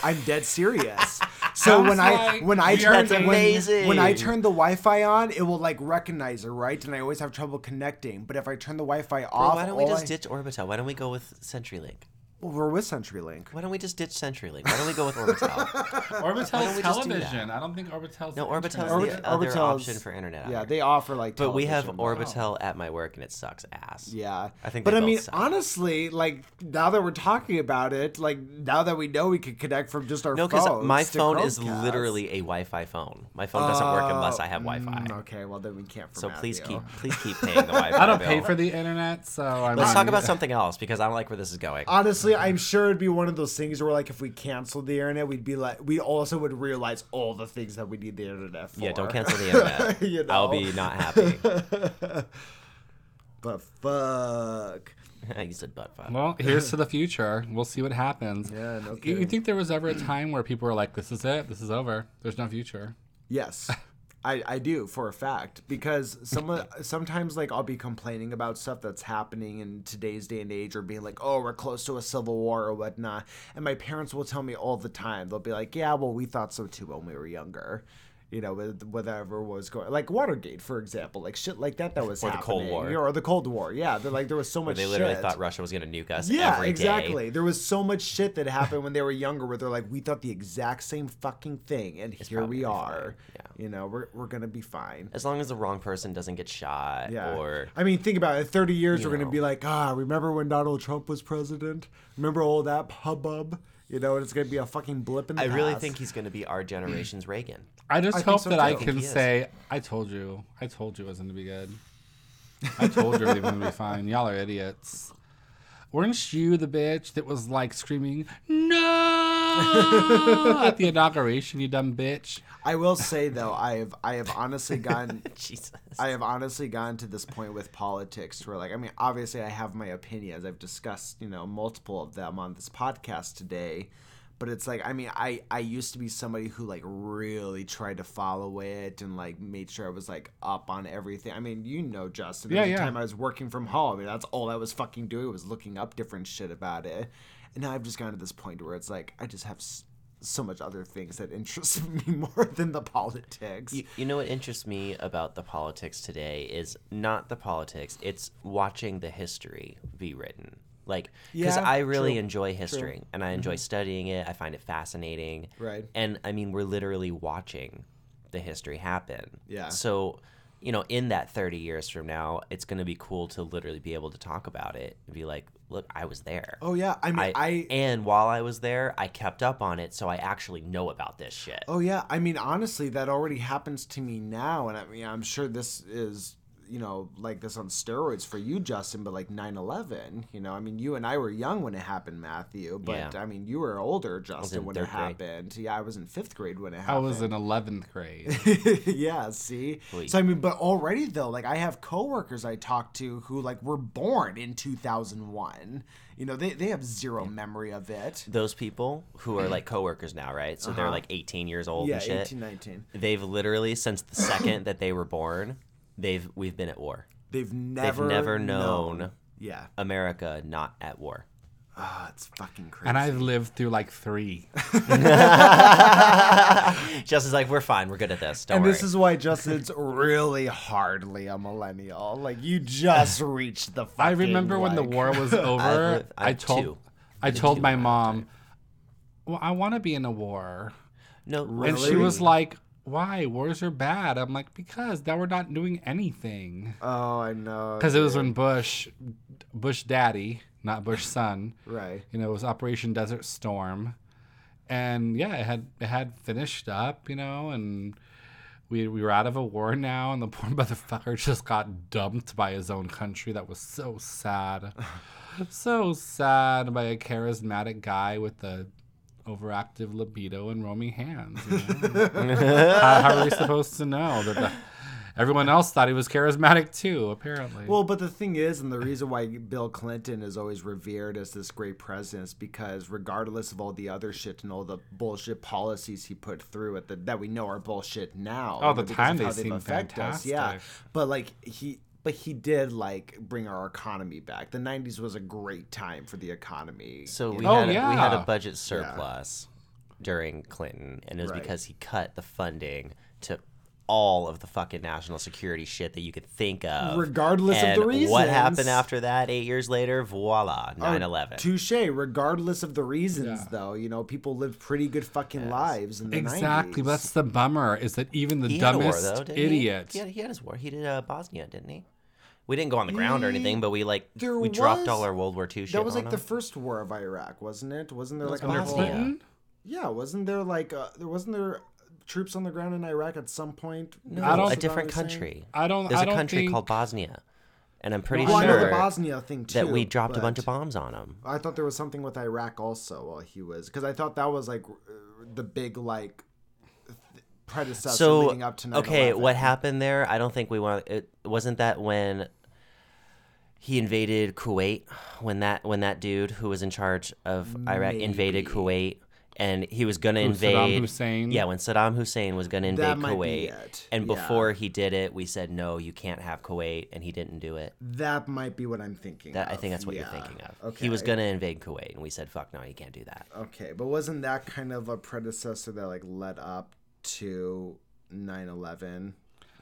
I'm dead serious. So when I like when I turn are when, I turn the Wi-Fi on, it will like recognize it, right? And I always have trouble connecting. But if I turn the Wi-Fi Bro, off, why don't we just I- ditch Orbitel? Why don't we go with CenturyLink? Well, we're with CenturyLink. Why don't we just ditch CenturyLink? Why don't we go with Orbitel? Orbitel don't we just do television. I don't think Orbitel's. No, Orbitel's internet. the other option for internet. Yeah, they offer like. But we have Orbitel but- at my work and it sucks ass. Yeah, I think But they I mean, suck. honestly, like now that we're talking about it, like now that we know we can connect from just our No, phones. because my to phone is literally a Wi-Fi phone. My phone doesn't work unless I have Wi-Fi. Mm, okay, well then we can't. For So please Matthew. keep please keep paying the Wi-Fi. I don't bill. pay for the internet, so I'm. Let's talk about something else because I don't like where this is going. Honestly, I'm sure it'd be one of those things where, like, if we canceled the internet, we'd be like, we also would realize all the things that we need the internet for. yeah, don't cancel the internet. You I'll be not happy. But fuck. you said butt fuck. Well, here's to the future. We'll see what happens. Yeah, no You, you think there was ever a time where people were like, "This is it. This is over. There's no future." Yes. I, I do for a fact because some sometimes like I'll be complaining about stuff that's happening in today's day and age or being like oh we're close to a civil war or whatnot and my parents will tell me all the time. They'll be like yeah well we thought so too when we were younger you know with whatever was going like Watergate for example like shit like that that was Or the happening Cold War. Or the Cold War yeah they're like there was so Where much they literally shit. thought Russia was going to nuke us Yeah, every day. exactly. There was so much shit that happened when they were younger where they're like, we thought the exact same fucking thing, and here we are. Yeah. You know, we're, we're gonna be fine. As long as the wrong person doesn't get shot Yeah. or I mean, think about it. 30 years, we're gonna be like, ah, remember when Donald Trump was president? Remember all that hubbub? You know, it's gonna be a fucking blip in the I really think he's going to be our generation's Reagan. I just I hope so, that I too. I can he is. say, "I told you. I told you it was going to be good. I told you it was going to be fine. Y'all are idiots." Weren't you the bitch that was like screaming, "No!" At the inauguration, you dumb bitch. I will say though, I have I have honestly gotten Jesus. I have honestly gotten to this point with politics where, like, I mean, obviously, I have my opinions. I've discussed, you know, multiple of them on this podcast today. But it's like, I mean, I I used to be somebody who like really tried to follow it and like made sure I was like up on everything. I mean, you know, Justin. There Yeah, yeah. time I was working from home. I mean, that's all I was fucking doing was looking up different shit about it. And now I've just gotten to this point where it's like I just have. S- so much other things that interest me more than the politics. You, you know what interests me about the politics today is not the politics, it's watching the history be written. Like, because Yeah, I really true, enjoy history and I enjoy mm-hmm. studying it. I find it fascinating. Right. And I mean, we're literally watching the history happen. Yeah. So, you know, in that 30 years from now, it's going to be cool to literally be able to talk about it and be like, look, I was there. oh yeah, I mean, I, I and while I was there, I kept up on it, so I actually know about this shit. Oh yeah, I mean honestly, that already happens to me now, and I mean I'm sure this is you know like this on steroids for you, Justin. But like 9/11, you know, I mean you and I were young when it happened, Matthew. But Yeah. I mean you were older, Justin, when it grade. happened. Yeah, I was in fifth grade when it happened I was in 11th grade. yeah, see. Wait. So I mean, but already though, like I have coworkers I talk to who like were born in 2001. You know, they they have zero memory of it. those people who are like coworkers now, right? So they're uh-huh. like 18 years old Yeah, and shit. 18, 19. They've literally since the second that they were born, they've we've been at war. They've never never known. Yeah. America not at war. Ah, it's fucking crazy. and I've lived through like three. Justin's like, we're fine, we're good at this. Don't and worry. this is why Justin's really hardly a millennial. Like you just reached the. Fucking, I remember when the war was over, lived- I I've told two. I told my mom, "Well, I want to be in a war." no, And she was like, "Why? Wars are bad." I'm like, "Because now we're not doing anything." Oh, I know. Because it was when Bush, Bush daddy, not Bush son, right. you know, it was Operation Desert Storm, and yeah, it had it had finished up, you know, and we we were out of a war now, and the poor motherfucker just got dumped by his own country. That was so sad, so sad by a charismatic guy with the overactive libido and roaming hands. You know? how, how are we supposed to know that the, everyone else thought he was charismatic too? Apparently. Well, but the thing is, and the reason why Bill Clinton is always revered as this great president is because, regardless of all the other shit and all the bullshit policies he put through at the that we know are bullshit now. Oh, the time of they how they've seem affected us, Yeah, but like he. But he did like bring our economy back. The '90s was a great time for the economy. So we know? Oh, had a, we had a budget surplus during Clinton, and it was Right. because he cut the funding to all of the fucking national security shit that you could think of. Regardless of the reasons. What happened after that? Eight years later, voila, 9/11. Touche. Regardless of the reasons, Yeah. though, you know, people lived pretty good fucking lives in the Exactly. 90s. but That's the bummer. Is that even the he had a war dumbest though, didn't he? idiot? He had, he had his war. He did uh, Bosnia, didn't he? We didn't go on the ground or anything, but we like There we dropped was- all our World War II shit. That was like on the him. first war of Iraq, wasn't it? Wasn't there like a under whole? Clinton? Yeah, wasn't there like uh, there wasn't there troops on the ground in Iraq at some point? no, I don't- a different Hussein? country. I don't. There's I a don't country think, called Bosnia, and I'm pretty Well, I know sure the Bosnia thing too. that we dropped a bunch of but bombs on him. I thought there was something with Iraq also while he was because I thought that was like uh, the big like th- predecessor so leading up to 9/11. okay what happened there i don't think we want it wasn't that when he invaded kuwait when that when that dude who was in charge of iraq invaded kuwait and he was gonna Who, invade Saddam Hussein? yeah when saddam hussein was gonna invade That might be kuwait it, and yeah. before he did it we said no you can't have kuwait and he didn't do it That might be what I'm thinking. that i think that's what yeah. you're thinking of Okay. he was gonna invade kuwait and we said fuck no you can't do that Okay, but wasn't that kind of a predecessor that like led up to 9/11?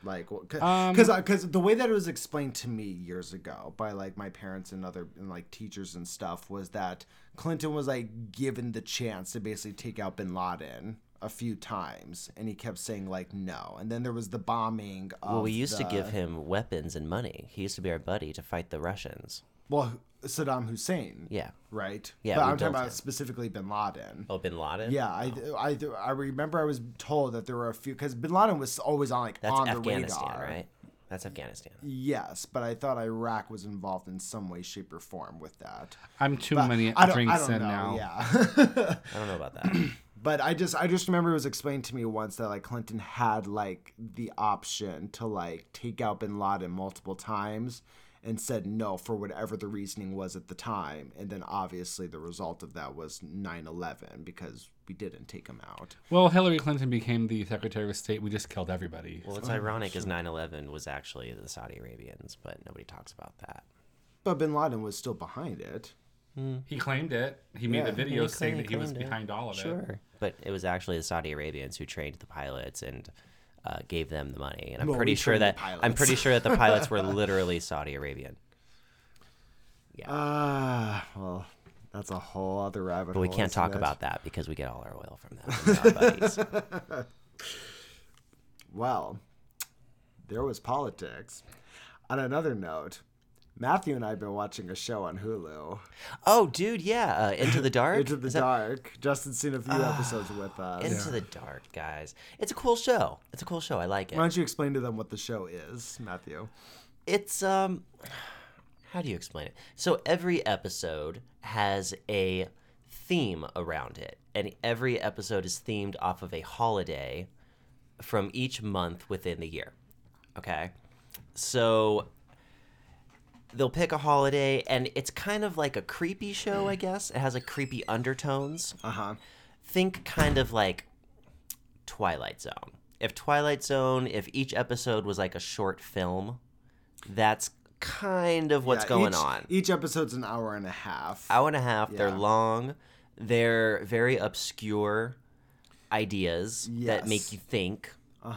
Like, Um, because because the way that it was explained to me years ago by like my parents and other and like teachers and stuff was that Clinton was like given the chance to basically take out Bin Laden a few times, and he kept saying like no, and then there was the bombing. Of well we used to give him weapons and money he used to be our buddy to fight the russians well Saddam Hussein. yeah Right. Yeah, but I'm talking about him. specifically Bin Laden. oh bin laden Yeah, I, oh. I, I remember I was told that there were a few because Bin Laden was always on like That's on the Afghanistan, radar. right? That's Afghanistan. Yes, but I thought Iraq was involved in some way, shape, or form with that. I'm too But many I don't, drinks I don't in know. now. Yeah. I don't know about that. But I just I just remember it was explained to me once that like Clinton had like the option to like take out bin Laden multiple times and said no for whatever the reasoning was at the time. And then obviously the result of that was 9/11 because we didn't take him out. Well, Hillary Clinton became the Secretary of State. We just killed everybody. Well, what's ironic is 9/11 was actually the Saudi Arabians, but nobody talks about that. But bin Laden was still behind it. Hmm. He claimed it. He made Yeah. a video saying that he was it. behind all of it. Sure, but it was actually the Saudi Arabians who trained the pilots and uh, gave them the money. And I'm Well, pretty sure that I'm pretty sure that the pilots were literally Saudi Arabian. Yeah. Ah, well, that's a whole other rabbit But we can't talk it? about that because we get all our oil from them. Well, there was politics. On another note, Matthew and I have been watching a show on Hulu. Oh, dude, yeah, uh, Into the Dark. Into the Is that- Dark. Justin's seen a few episodes with us. Into the Dark, guys. It's a cool show. It's a cool show. I like it. Why don't you explain to them what the show is, Matthew? it's um how do you explain it so every episode has a theme around it and every episode is themed off of a holiday from each month within the year okay so they'll pick a holiday and it's kind of like a creepy show i guess it has like creepy undertones Uh huh. think kind of like Twilight Zone. If Twilight Zone, if each episode was like a short film, that's kind of what's going each, on. Each episode's an hour and a half. Hour and a half, they're long, they're very obscure ideas that make you think. Uh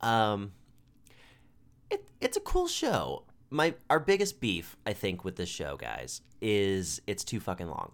huh. Um, it, it's a cool show. My our biggest beef, I think, with this show, guys, is it's too fucking long.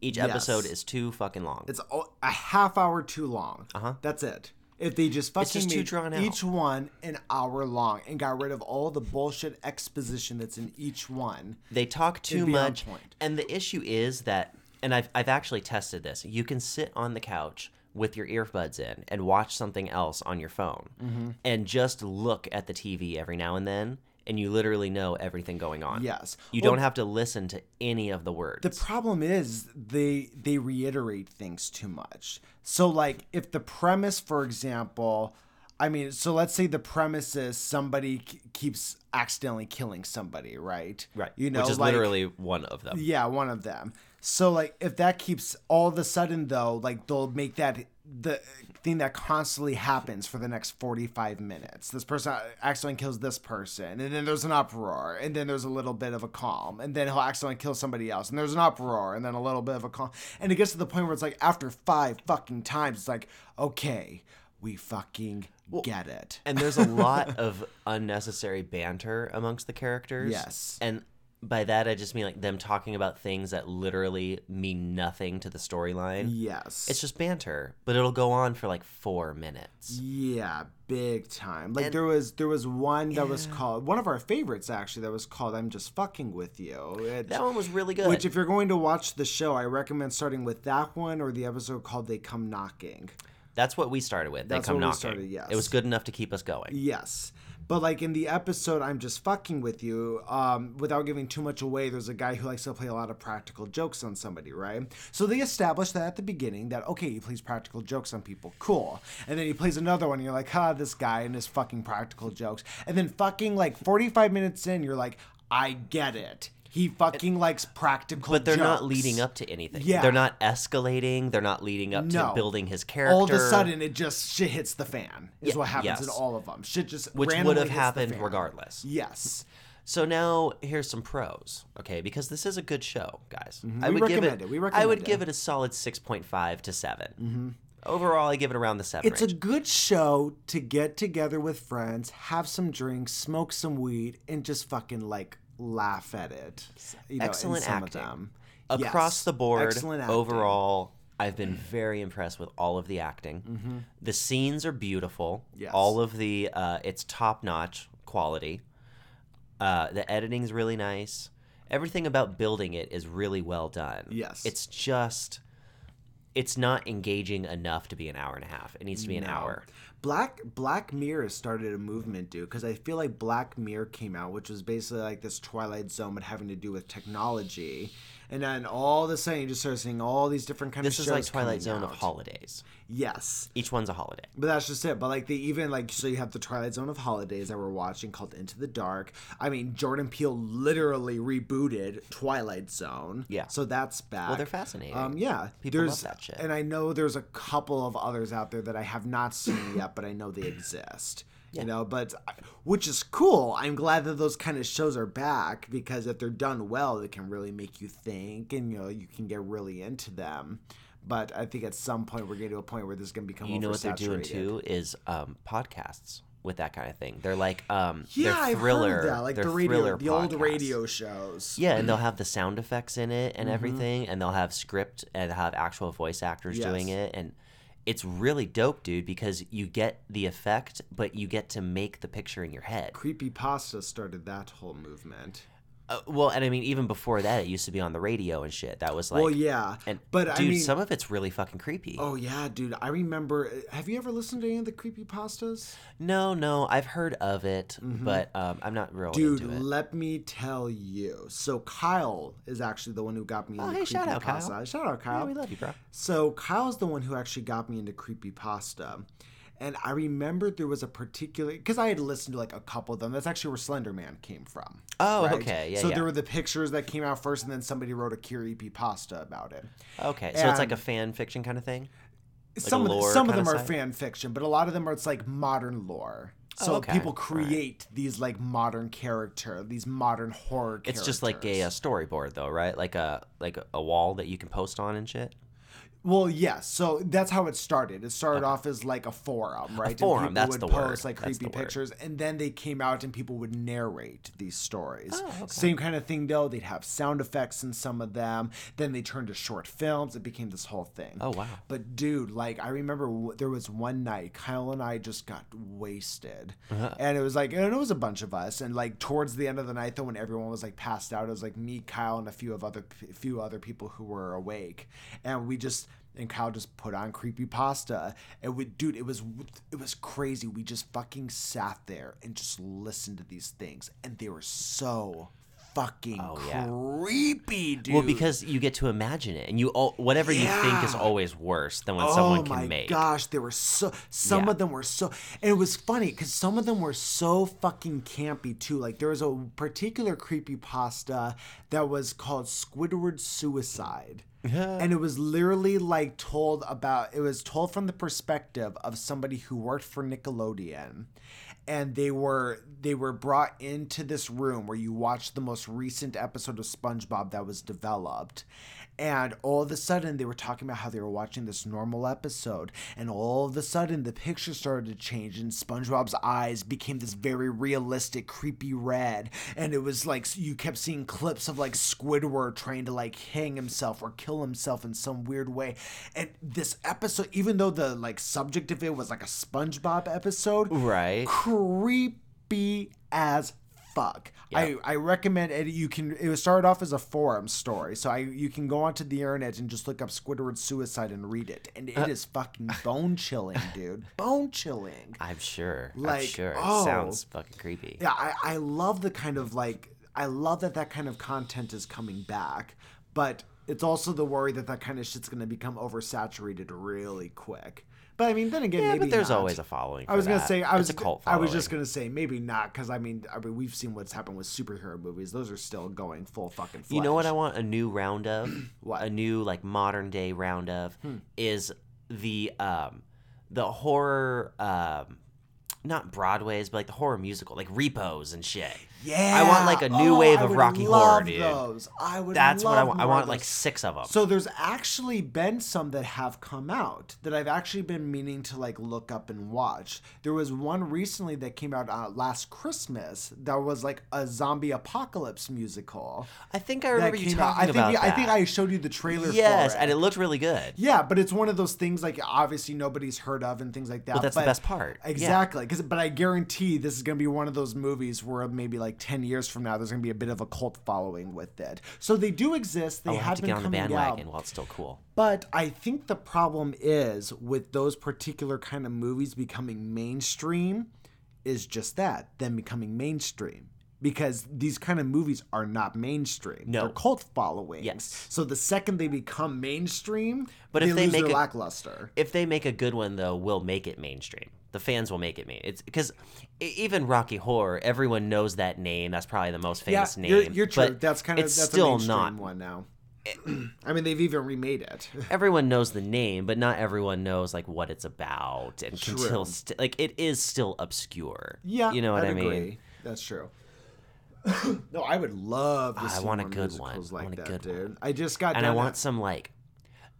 Each Yes. episode is too fucking long. It's a a half hour too long. Uh-huh. That's it. If they just fucking just made drawn out. each one an hour long and got rid of all the bullshit exposition that's in each one, They talk too much. And the issue is that, and I've, I've actually tested this. You can sit on the couch with your earbuds in and watch something else on your phone Mm-hmm. and just look at the TV every now and then, and you literally know everything going on. Yes. You Well, don't have to listen to any of the words. The problem is they they reiterate things too much. So like if the premise, for example, I mean, so let's say the premise is somebody k- keeps accidentally killing somebody, right? right. You know, Which is like- literally one of them. Yeah, one of them. So like if that keeps all of a sudden though, like they'll make that the thing that constantly happens for the next 45 minutes. This person uh, accidentally kills this person and then there's an uproar and then there's a little bit of a calm and then he'll accidentally kill somebody else and there's an uproar and then a little bit of a calm. And it gets to the point where it's like after 5 fucking times it's like, "Okay, we fucking get it." And there's a lot of unnecessary banter amongst the characters. Yes. And by that, I just mean like them talking about things that literally mean nothing to the storyline. Yes. It's just banter, but it'll go on for like four minutes. Yeah, big time. Like And- there was there was one that was called one of our favorites actually that was called "I'm Just Fucking with You." It- That one was really good. which, if you're going to watch the show, I recommend starting with that one or the episode called "They Come Knocking." That's what we started with. They That's come what we knocking. started, yes. It was good enough to keep us going. Yes. But like in the episode I'm just fucking with you, um, without giving too much away, there's a guy who likes to play a lot of practical jokes on somebody, right? So they established that at the beginning that okay, he plays practical jokes on people, cool. And then he plays another one, and you're like, ah, this guy and his fucking practical jokes. And then fucking like 45 minutes in, you're like, I get it. He fucking likes practical But they're not leading up to anything. Yeah. They're not escalating. They're not leading up No. to building his character. All of a sudden, it just shit hits the fan. Is Yeah, what happens in all of them. Shit just which would have happened regardless. Yes. So now here's some pros, okay? Because this is a good show, guys. I Mm-hmm. We would give recommend it. it. We I would it. give it a solid six point five to 7 Overall, I give it around the seven. It's a good show to get together with friends, have some drinks, smoke some weed, and just fucking like laugh at it. You know, excellent some acting Of them. across Yes, the board. Excellent acting. Overall, I've been very impressed with all of the acting. The scenes are beautiful. Mm-hmm. Yes. All of the uh, it's top notch quality. Uh, the editing's really nice. Everything about building it is really well done. Yes. It's just it's not engaging enough to be an hour and a half. It needs to be an No. hour. Black Black Mirror started a movement, dude, because I feel like Black Mirror came out, which was basically like this Twilight Zone, but having to do with technology. And then all of a sudden, you just start seeing all these different kind This of This is like Twilight Zone of holidays. Yes, Each one's a holiday. but that's just it. But like they even like so you have the Twilight Zone of holidays that we're watching called Into the Dark. I mean, Jordan Peele literally rebooted Twilight Zone. Yeah. So that's back. Well, they're fascinating. Um, yeah. People love that shit. And I know there's a couple of others out there that I have not seen yet, but I know they exist. You know, but which is cool. I'm glad that those kind of shows are back because if they're done well, they can really make you think, and you know, you can get really into them. But I think at some point we're getting to a point where this is going to become You know what they're doing too is um, podcasts with that kind of thing. They're like um, Yeah, they're I've thriller, heard that. Like the radio, the old radio shows. Yeah, and they'll have the sound effects in it Mm-hmm. and everything, and they'll have script and have actual voice actors doing it, and it's really dope, dude, because you get the effect, but you get to make the picture in your head. Creepy pasta started that whole movement. Uh, well, and I mean, even before that, it used to be on the radio and shit. That was like, well, yeah, and but dude, I mean, some of it's really fucking creepy. oh yeah, dude. I remember. Have you ever listened to any of the creepy pastas? No, no, I've heard of it, but um, I'm not real Mm-hmm. Dude, into it. let me tell you. So Kyle is actually the one who got me Oh, into hey, shout out, Kyle. Shout out, Kyle. Yeah, we love you, bro. So Kyle's the one who actually got me into creepypasta. And I remember there was a particular because I had listened to like a couple of them. That's actually where Slender Man came from. Oh, right? okay, yeah, so yeah. there were the pictures that came out first, and then somebody wrote a creepy pasta about it. Okay, so it's like a fan fiction kind of thing. some of, some of them are fan fiction, but a lot of them are it's like modern lore. Oh, so Oh, okay. people create these like modern character, these modern horror. It's just like a, characters. storyboard, though, right? Like a like a wall that you can post on and shit. Well, yes. So that's how it started. It started off as like a forum, right? forum, and that's people the would word. post like That's creepy the word. pictures, and then they came out and people would narrate these stories. Oh, okay. Same kind of thing though. They'd have sound effects in some of them. Then they turned to short films. It became this whole thing. Oh wow. But dude, like I remember w- there was one night Kyle and I just got wasted, Uh-huh. and it was like and it was a bunch of us, and like towards the end of the night though, when everyone was like passed out, it was like me, Kyle, and a few of other a few other people who were awake, and we just and Kyle just put on creepy pasta, and we dude, it was it was crazy. We just fucking sat there and just listened to these things, and they were so fucking Oh, yeah. creepy, dude. Well, because you get to imagine it, and you whatever you think is always worse than what someone oh can oh my make. gosh, they were so. Some Yeah. of them were so, and it was funny because some of them were so fucking campy too. Like there was a particular creepy pasta that was called Squidward Suicide. and it was literally like told about it was told from the perspective of somebody who worked for Nickelodeon and they were they were brought into this room where you watched the most recent episode of SpongeBob that was developed and all of a sudden they were talking about how they were watching this normal episode and all of a sudden the picture started to change and SpongeBob's eyes became this very realistic creepy red and it was like you kept seeing clips of like Squidward trying to like hang himself or kill himself in some weird way and this episode even though the like subject of it was like a SpongeBob episode Right. creepy as fuck. I, I recommend it. You can. It was started off as a forum story, so I you can go onto the internet and just look up Squidward suicide and read it, and Uh, it is fucking bone chilling, dude. Bone chilling. I'm sure. I'm Like, sure. It oh. sounds fucking creepy. Yeah, I I love the kind of like I love that that kind of content is coming back, but it's also the worry that that kind of shit's gonna become oversaturated really quick. But I mean, then again, Yeah, maybe but there's not. always a following. I was gonna that. say I was It's a cult I was just gonna say maybe not because I mean I mean we've seen what's happened with superhero movies. Those are still going full fucking. You know what I want a new round of? What? Hmm. A new like modern day round of is the um the horror um not Broadway's but like the horror musical like repos and shit. Yeah, I want like a new Oh, wave I of Rocky Horror, dude. Those. I would. That's what I want. I want like six of them. So there's actually been some that have come out that I've actually been meaning to like look up and watch. There was one recently that came out uh, last Christmas that was like a zombie apocalypse musical. I think I remember you talking out. I think about yeah, that. I think I showed you the trailer. For. Yes, for and it looked really good. Yeah, but it's one of those things like obviously nobody's heard of and things like that. Well, that's the best part. Exactly, because but I guarantee this is gonna be one of those movies where maybe like like 10 years from now there's going to be a bit of a cult following with it. So they do exist. They oh, I'll have, have to been get on the bandwagon out. while it's still cool. But I think the problem is with those particular kind of movies becoming mainstream is just that, them becoming mainstream. Because these kind of movies are not mainstream. No. They're cult followings. Yes. So the second they become mainstream, But if they they lose make a- lackluster. If they make a good one, though, we'll make it mainstream. The fans will make it main. It's because even Rocky Horror, everyone knows that name. That's probably the most Yeah, famous you're, you're true. but That's kind of it's that's still a mainstream not. one now. Eh. I mean, they've even remade it. Everyone knows the name, but not everyone knows like what it's about, and can still st- like it is still obscure. Yeah, you know what I'd I mean. agree. That's true. no, I would love to I see want a more good one. musicals I like want a that, good dude. one. I just got and I done want some like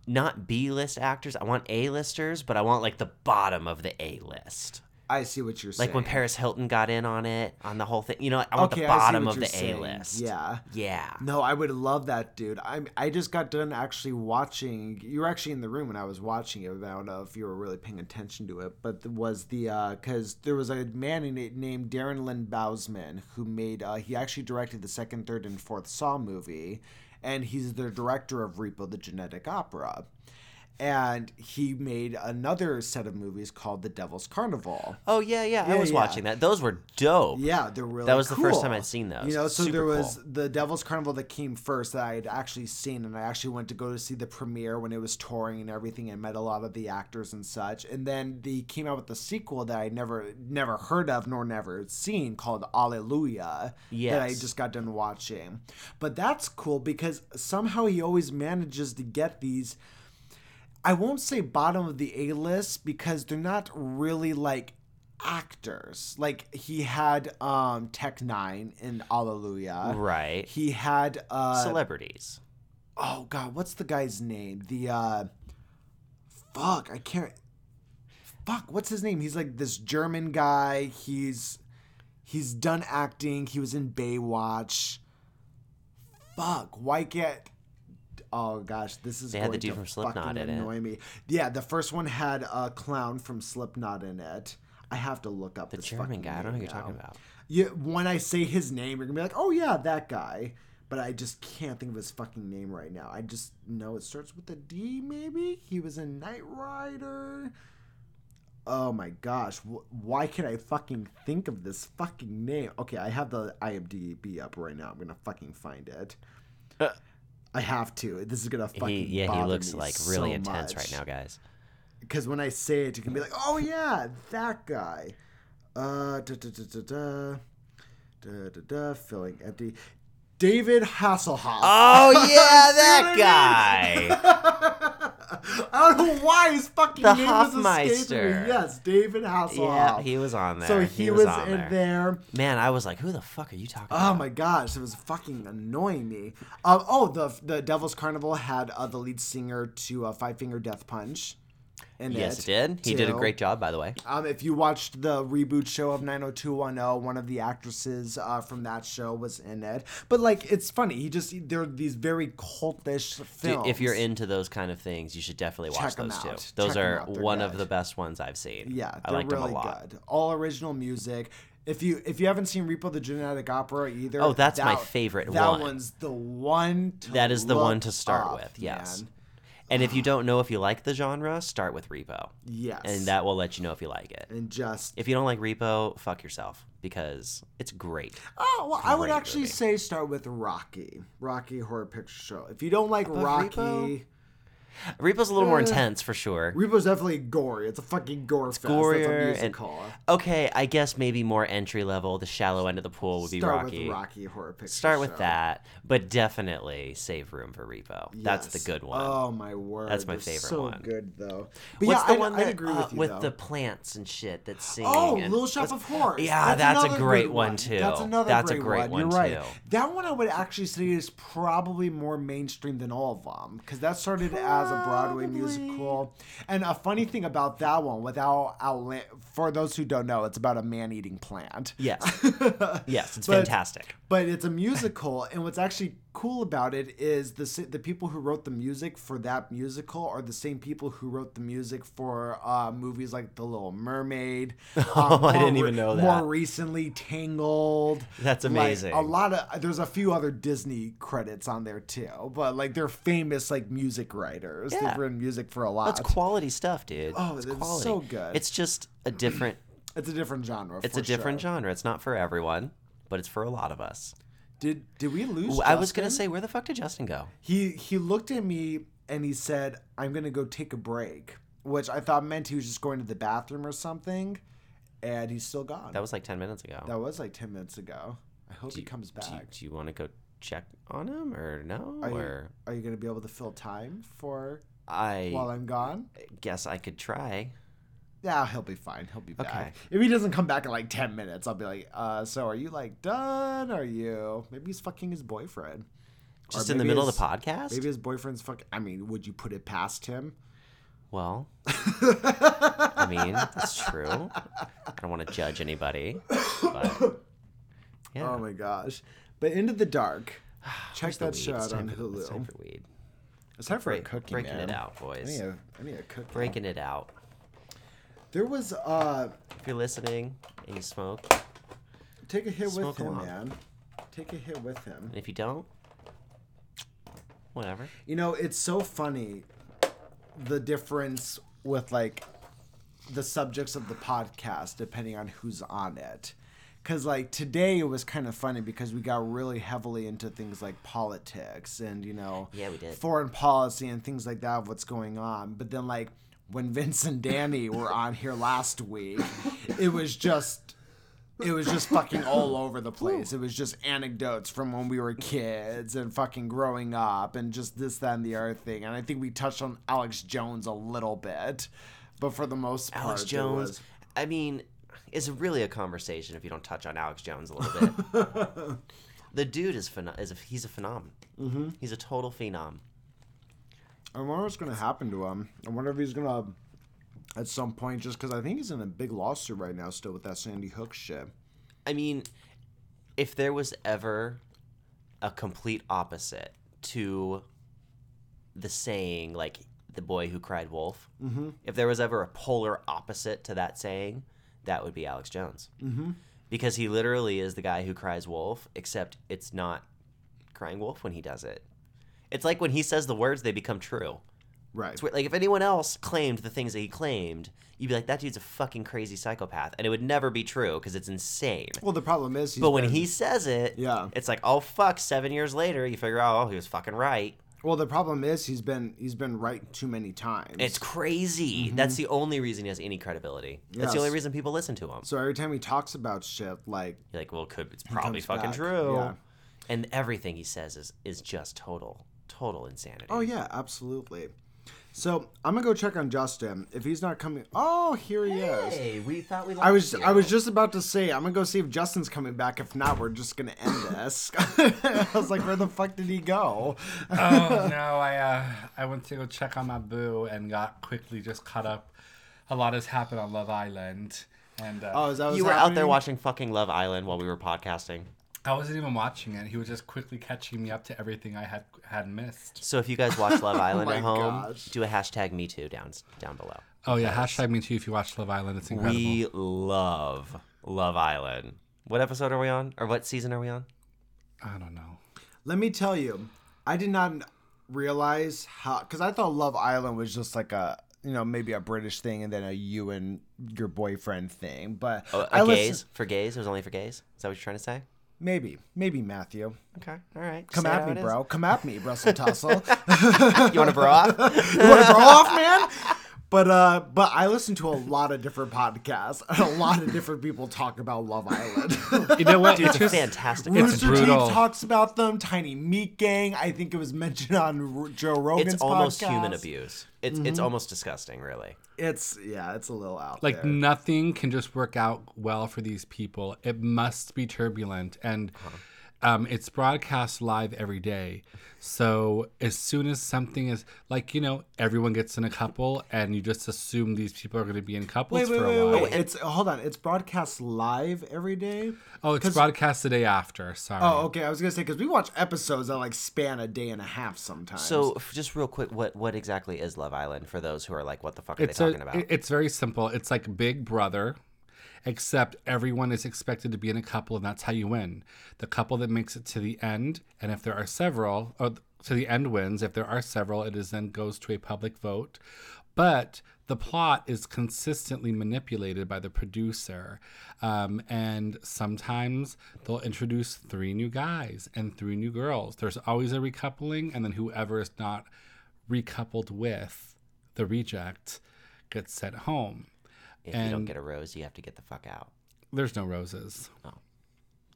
not B list actors. I want A listers, but I want like the bottom of the A list. I see what you're saying. Like when Paris Hilton got in on it, on the whole thing. You know, I want Okay, the bottom of the A list. Yeah. Yeah. No, I would love that, dude. I I just got done actually watching. You were actually in the room when I was watching it. I don't know if you were really paying attention to it, but it was the because there was a man in it named Darren Lynn Bousman who made. Uh, he actually directed the second, third, and fourth Saw movie, and he's the director of Repo: The Genetic Opera. And he made another set of movies called The Devil's Carnival. Oh yeah, yeah. I was yeah. watching that. Those were dope. Yeah, they're really. That was the first time. I'd seen those. You know, so Super there was cool. the Devil's Carnival that came first that I had actually seen, and I actually went to go to see the premiere when it was touring and everything, and met a lot of the actors and such. And then they came out with the sequel that I never, never heard of nor never seen called Alleluia. That I just got done watching, but that's cool because somehow he always manages to get these. I won't say bottom of the A list because they're not really like actors. Like he had um Tech N9ne in Alleluia. Right. He had uh Celebrities. oh god, what's the guy's name? The uh fuck, I can't fuck, what's his name? He's like this German guy. He's he's done acting. He was in Baywatch. Fuck, why get Oh gosh, this is They had the going dude to from Slipknot fucking in it. annoy me. Yeah, the first one had a clown from Slipknot in it. I have to look up The this German fucking guy. I don't know who you're talking about. Yeah, when I say his name, you're gonna be like, "Oh yeah, that guy." But I just can't think of his fucking name right now. I just know it starts with a D. Maybe he was a Knight Rider. Oh my gosh, why can I fucking think of this fucking name? Okay, I have the IMDb up right now. I'm gonna fucking find it. I have to. This is gonna fucking He, yeah, he looks like really so intense much right now, guys. because when I say it, you can be like, "Oh yeah, that guy." Uh, da da da da da, da da da, filling empty. David Hasselhoff. Oh yeah, that guy. I don't know why his fucking The name was escaping Hoffmeister. me. Yes, David Hasselhoff. yeah, he was on there. So he, was, on in there. Man, I was like, who the fuck are you talking Oh about? my gosh, it was fucking annoying me. Um, oh, the the Devil's Carnival had uh, the lead singer to uh, Five Finger Death Punch. In Yes, it, it did. He did a great job, by the way. Um, if you watched the reboot show of 90210, one of the actresses uh, from that show was in it. But like, it's funny. He just there are these very cultish Dude, films. if you're into those kind of things, you should definitely watch Check those two. out. Those Check are. They're one of the best ones I've seen. yeah, I they're liked really them a lot. good. All original music. If you if you haven't seen Repo the Genetic Opera either, Oh, that's my that- favorite that one. one's the one. To That is the one to start up, with. Yes. man. And if you don't know if you like the genre, start with Repo, Yes. and that will let you know if you like it. and just If you don't like Repo, fuck yourself because it's great. Oh well, I would actually movie. say start with Rocky, Rocky Horror Picture Show. If you don't like Rocky, Repo? Repo's a little more Uh, intense for sure. Repo's definitely gory. It's a fucking gore fest. gorier That's a and- musical. Okay, I guess maybe more entry level. The shallow end of the pool would be Start Rocky. with Rocky Horror Picture Start with Show. that, but definitely save room for Repo. That's the good one. Oh my word, That's my they're favorite so one. good though. But What's yeah, the I, one I'd that agree uh, with you with though. the plants and shit that's singing? Oh, and Little Shop of Horrors. Yeah, that's a another great good one, too. That's another That's a great, great one. one, You're right. too. That one I would actually say is probably more mainstream than all of them because that started as a Broadway musical. And a funny thing about that one, without outla- for those who don't know, it's about a man-eating plant. Yes, yes, it's But- fantastic. But it's a musical, and what's actually cool about it is the the people who wrote the music for that musical are the same people who wrote the music for uh, movies like The Little Mermaid. um, Oh, I didn't even know that. More recently, Tangled. That's Like, amazing. a lot of there's a few other Disney credits on there too, but like they're famous like music writers. Yeah. They've written music for a lot. That's quality stuff, dude. Oh, it's it's quality. so good. It's just a different. It's a different genre. It's a different sure. genre. It's not for everyone, but it's for a lot of us. Did did we lose? Ooh, I was gonna say, where the fuck did Justin go? he he looked at me and he said, "I'm gonna go take a break," which I thought meant he was just going to the bathroom or something, and he's still gone. That was like ten minutes ago. That was like ten minutes ago. I hope he Do- comes Do you, back. do you want to go check on him or no? Are you, or are you gonna be able to fill time for I while I'm gone? guess I could try. Yeah, he'll be fine. He'll be back. Okay. If he doesn't come back in like ten minutes, I'll be like, uh, so are you like done? Are you? Maybe he's fucking his boyfriend. Or Just in the middle his- of the podcast. Maybe his boyfriend's fuck. I mean, would you put it past him? Well, I mean, that's true. I don't want to judge anybody, but yeah. Oh my gosh! But Into the Dark. Check that weed? show It's out time on for- It's time Hulu. for weed. It's time for a Break- cookie, breaking man. it out, I boys. need a, I need a cookie. Breaking it out. There was uh, If you're listening and you smoke, take a hit with him, along. man. Take a hit with him. and if you don't, whatever. You know, it's so funny the difference with like the subjects of the podcast depending on who's on it. Cause like today it was kind of funny because we got really heavily into things like politics and you know Yeah, we did. foreign policy and things like that of what's going on. But then like when Vince and Danny were on here last week, it was just it was just fucking all over the place. It was just anecdotes from when we were kids and fucking growing up and just this, that, and the other thing. And I think we touched on Alex Jones a little bit, but for the most part, Alex Jones. was- I mean, it's really a conversation if you don't touch on Alex Jones a little bit. the dude is is a, he's a phenom. Mm-hmm. He's a total phenom. I wonder what's gonna happen to him. I wonder if he's gonna at some point, just because I think he's in a big lawsuit right now, still with that Sandy Hook shit. I mean, if there was ever a complete opposite to the saying, like the boy who cried wolf, mm-hmm. if there was ever a polar opposite to that saying, that would be Alex Jones. Mm-hmm. Because he literally is the guy who cries wolf, except it's not crying wolf when he does it. It's like when he says the words, they become true. Right. It's weird. Like if anyone else claimed the things that he claimed, you'd be like, "That dude's a fucking crazy psychopath," and it would never be true because it's insane. Well, the problem is, he's But when been- he says it, Yeah. it's like, oh fuck. Seven years later, you figure out, oh, he was fucking right. well, the problem is he's been he's been right too many times. It's crazy. Mm-hmm. That's the only reason he has any credibility. That's the only reason people listen to him. so every time he talks about shit, like You're like, well, could it's probably fucking back. true. Yeah. And everything he says is is just total, total insanity. Oh yeah, absolutely. So I'm gonna go check on Justin if he's not coming. Oh, here he is. Hey, we thought we. I was I was just about to say I'm gonna go see if Justin's coming back. If not, we're just gonna end this. I was like, where the fuck did he go? oh no, I uh, I went to go check on my boo and got quickly just caught up. A lot has happened on Love Island, and uh, Oh, is that what's You were out there watching fucking Love Island while we were podcasting. I wasn't even watching it. He was just quickly catching me up to everything I had had missed. So if you guys watch Love Island oh my at home, gosh. do a hashtag Me Too down down below. Oh yeah, hashtag me too if you watch Love Island. It's incredible. We love Love Island. What episode are we on? Or what season are we on? I don't know. Let me tell you, I did not realize how because I thought Love Island was just like a you know maybe a British thing and then a you and your boyfriend thing. But Oh, I listen- for gays. It was only for gays. Is that what you're trying to say? Maybe maybe Matthew, Okay, all right. come Say at me, is. bro. Come at me, Russell Tussle. You want to bro off? you want to throw off, man? But uh, but I listen to a lot of different podcasts and a lot of different people talk about Love Island. You know what? It's it's just fantastic. It's Rooster brutal. Teeth talks about them. Tiny Meat Gang. I think it was mentioned on R- Joe Rogan's It's almost podcast. human abuse. It's it's almost disgusting, really. It's yeah, it's a little out like there. nothing can just work out well for these people. It must be turbulent and. Um, it's broadcast live every day. So as soon as something is like you know everyone gets in a couple, and you just assume these people are going to be in couples Wait, wait, for a wait, while. wait. It's hold on. It's broadcast live every day. Oh, it's broadcast the day after. Sorry. Oh, okay. I was gonna say because we watch episodes that like span a day and a half sometimes. So, just real quick, what what exactly is Love Island for those who are like, what the fuck are it's they a- talking about? it's very simple. It's like Big Brother, except everyone is expected to be in a couple, and that's how you win. The couple that makes it to the end, and if there are several, or to the end wins. If there are several, it is then goes to a public vote. But the plot is consistently manipulated by the producer. Um, and sometimes they'll introduce three new guys and three new girls. There's always a recoupling, and then whoever is not recoupled with the reject gets sent home. If you don't get a rose, you have to get the fuck out. There's no roses. Oh.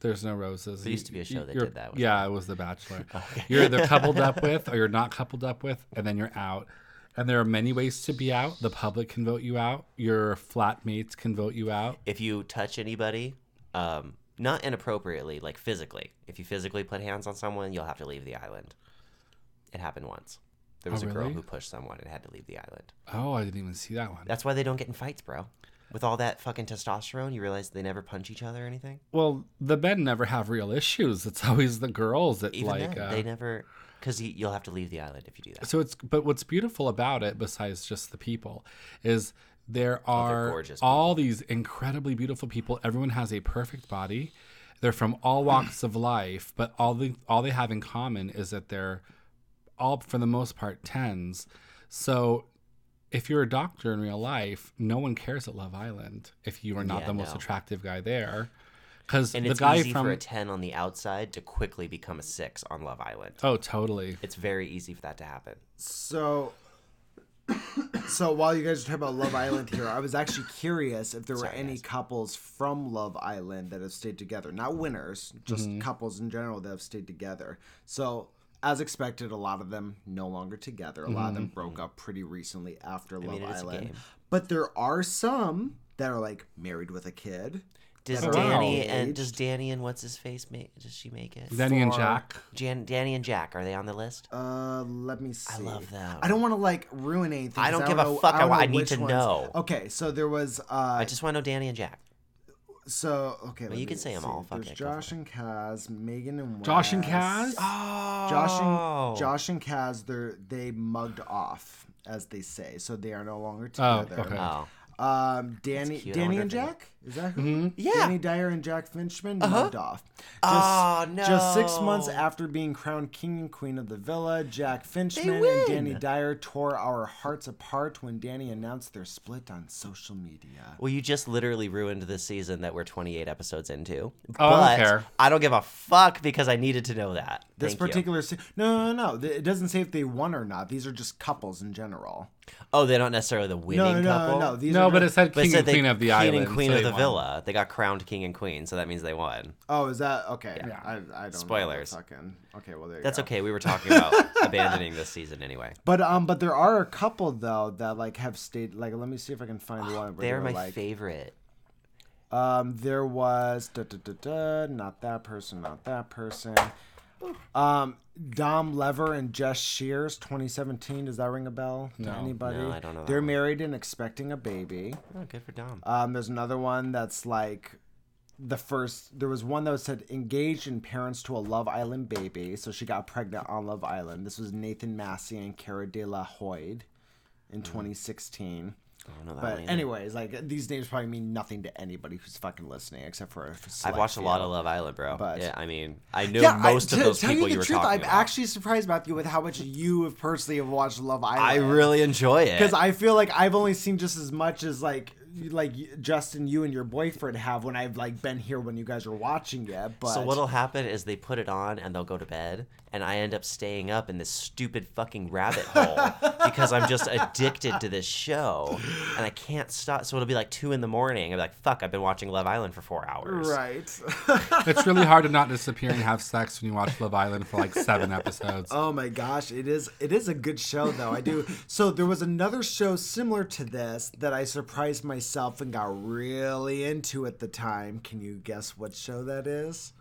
There's no roses. There used to be a show that You're- did that, Yeah, it was The Bachelor. You're either coupled up with or you're not coupled up with, and then you're out. And there are many ways to be out. The public can vote you out. Your flatmates can vote you out. If you touch anybody, um, not inappropriately, like physically, if you physically put hands on someone, you'll have to leave the island. It happened once. There was Oh, a girl really? who pushed someone and had to leave the island. Oh, I didn't even see that one. That's why they don't get in fights, bro. With all that fucking testosterone, you realize they never punch each other or anything. Well, the men never have real issues. It's always the girls that Even like. then, uh, they never, because you, you'll have to leave the island if you do that. so it's but what's beautiful about it besides just the people is there are Oh, all these incredibly beautiful people everyone has a perfect body they're from all walks of life but all the all they have in common is that they're all for the most part tens so if you're a doctor in real life no one cares at love island if you are not Yeah, the most no. attractive guy there because the it's guy easy from for a 10 on the outside to quickly become a 6 on Love Island. oh totally It's very easy for that to happen. So, so while you guys are talking about Love Island here, I was actually curious if there were any guys. couples from Love Island that have stayed together. Not winners, just mm-hmm. couples in general that have stayed together. So, as expected, a lot of them no longer together. A lot of them broke up pretty recently after Love mean, it is a Island. But there are some that are like married with a kid. Does Danny and does Danny and what's his face make? Does she make it? Danny and Jack Jan, Danny and Jack are they on the list? Uh, let me see. I love them. I don't want to like ruin anything. I don't give a fuck. I don't wa- know I need to ones- know. Okay, so there was. uh I just want to know Danny and Jack. So okay, let you me can say 'em see. all, fuck There's it, go Josh and Kaz, Megan and Wes. josh and kaz Oh, Josh and Josh and Kaz, they're they mugged off, as they say, so they are no longer together. Oh, okay. Oh, Um, Danny, Danny and if they- Jack, is that who? Mm-hmm. Yeah. Dani Dyer and Jack Finchman mugged off. Just, Oh, Just six months after being crowned king and queen of the villa, Jack Finchman and Dani Dyer tore our hearts apart when Danny announced their split on social media. well, you just literally ruined the season that we're 28 episodes into. Oh, I don't but care. I don't give a fuck because I needed to know that. This Thank particular se- no, no, no, no. It doesn't say if they won or not. These are just couples in general. Oh, they're not necessarily the winning No, no, no, couple. no. These no are but it said king and queen of the king island and queen so of the villa. They got crowned king and queen, so that means they won. Oh, is that okay? Yeah. I, I don't Spoilers. Okay, well there you go. That's go. okay. We were talking about abandoning this season anyway. But um, but there are a couple though that like have stayed. Like, let me see if I can find one. where They're my like, favorite. Um, there was da, da, da, da, not that person, not that person. Um, Dom Lever and Jess Shears, 2017. Does that ring a bell to No. anybody? No, I don't know that They're one. married and expecting a baby. Oh, good for Dom. Um, there's another one that's like the first. There was one that was said engaged and parents to a Love Island baby. So she got pregnant on Love Island. This was Nathan Massey and Cara De La Hoyde in 2016. I don't know that But one anyways, like these names probably mean nothing to anybody who's fucking listening, except for. I've watched a lot of Love Island, bro. But- yeah, I mean, I know Yeah, I- most of to those tell people you you, the were truth, talking I'm about. actually surprised Matthew with how much you have personally have watched Love Island. I really enjoy it. because I feel like I've only seen just as much as like like Justin, you and your boyfriend have when I've like been here when you guys are watching it. But So what'll happen is they put it on and they'll go to bed, and I end up staying up in this stupid fucking rabbit hole because I'm just addicted to this show, and I can't stop. So it'll be like two in the morning. I'm like, fuck, I've been watching Love Island for four hours. right. it's really hard to not disappear and have sex when you watch love island for like seven episodes Oh my gosh, it is it is a good show though. I do. So there was another show similar to this that I surprised myself and got really into at the time. Can you guess what show that is?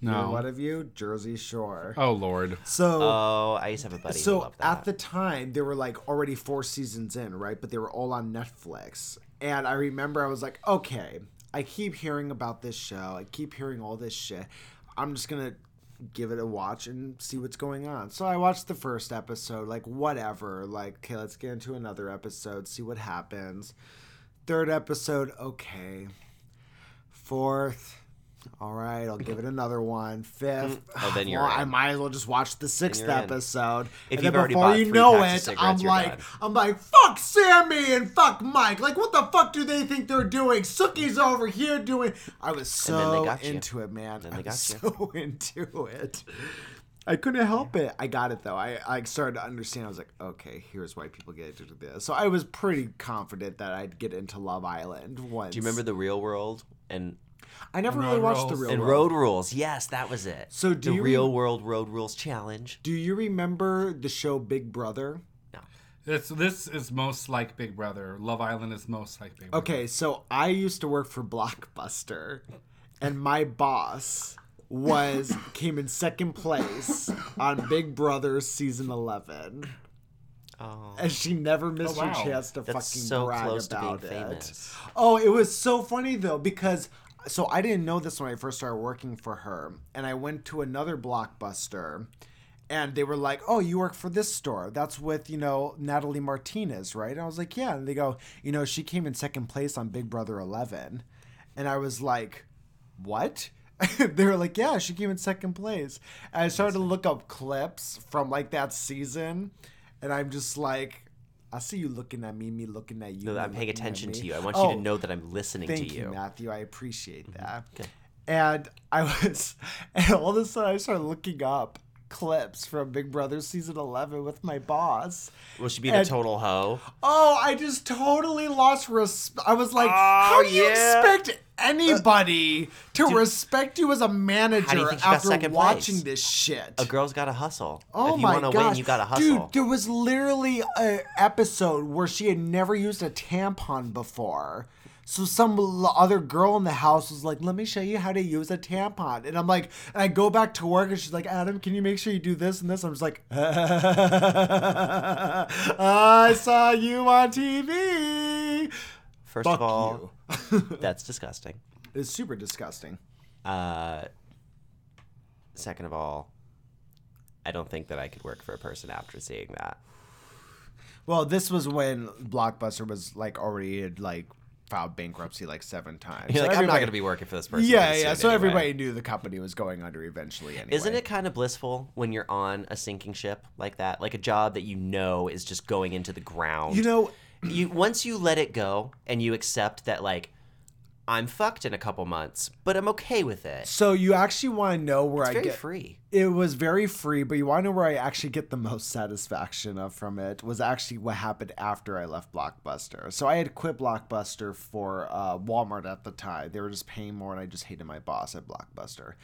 No. What of you? Jersey Shore. Oh Lord. So Oh, I used to have a buddy who so loved that. at the time there were like already four seasons in right but they were all on netflix and i remember i was like okay i keep hearing about this show i keep hearing all this shit i'm just gonna give it a watch and see what's going on so i watched the first episode like whatever like okay let's get into another episode see what happens third episode okay fourth all right, I'll give it another one. Fifth. Oh, then you're well, I might as well just watch the 6th episode. If and then before you know it, I'm like, done. I'm like, fuck Sammy and fuck Mike. Like, what the fuck do they think they're doing? Snooki's over here doing. I was so you. into it, man. I was so into it. I couldn't help it. I got it though. I, I started to understand. I was like, okay, here's why people get into this. So I was pretty confident that I'd get into Love Island once. Do you remember the real world and I never Road really watched the Rules? real and World. road rules? Yes, that was it. So do the you real rem- world road rules challenge? Do you remember the show Big Brother? No. This this is most like Big Brother. Love Island is most like Big Brother. Okay, so I used to work for Blockbuster, and my boss was came in second place on Big Brother season eleven, Oh, and she never missed Oh, wow. her chance to that's fucking so brag close to being about it. famous. Oh, it was so funny though because so I didn't know this when I first started working for her, and I went to another blockbuster, and they were like, "Oh, you work for this store? That's with you know Natalie Martinez, right?" And I was like, "Yeah," and they go, "You know, she came in second place on Big Brother 11," and I was like, "What?" they were like, "Yeah, she came in second place." And I started to look up clips from like that season, and I'm just like. I see you looking at me, me looking at you. No, I'm paying attention to you. I want Oh, you to know that I'm listening Thank to you, you. Mm-hmm. Matthew. I appreciate that. Okay. And I was, and all of a sudden I started looking up clips from Big Brother season 11 with my boss. Will she be the total hoe? Oh, I just totally lost respect. I was like, Oh, how do you expect anybody to respect you as a manager think she got after watching place? this shit? A girl's got to hustle. Oh if you my gosh. win, you got to hustle. Dude, there was literally an episode where she had never used a tampon before. So some other girl in the house was like, "Let me show you how to use a tampon," and I'm like, and I go back to work, and she's like, "Adam, can you make sure you do this and this?" I'm just like, "I saw you on TV." First Fuck of all, you. that's disgusting. It's super disgusting. Uh, second of all, I don't think that I could work for a person after seeing that. Well, this was when Blockbuster was like already had like filed bankruptcy like seven times. You're So like, I'm not going to be working for this person. Yeah, yeah. So anyway." everybody knew the company was going under eventually anyway. Isn't it kind of blissful when you're on a sinking ship like that? Like a job that you know is just going into the ground. You know, you once you let it go and you accept that like I'm fucked in a couple months, but I'm okay with it. so you actually want to know where It's I very get free. It was very free, but you want to know where I actually get the most satisfaction of from it was actually what happened after I left Blockbuster. So I had quit Blockbuster for uh, Walmart at the time. They were just paying more, and I just hated my boss at Blockbuster.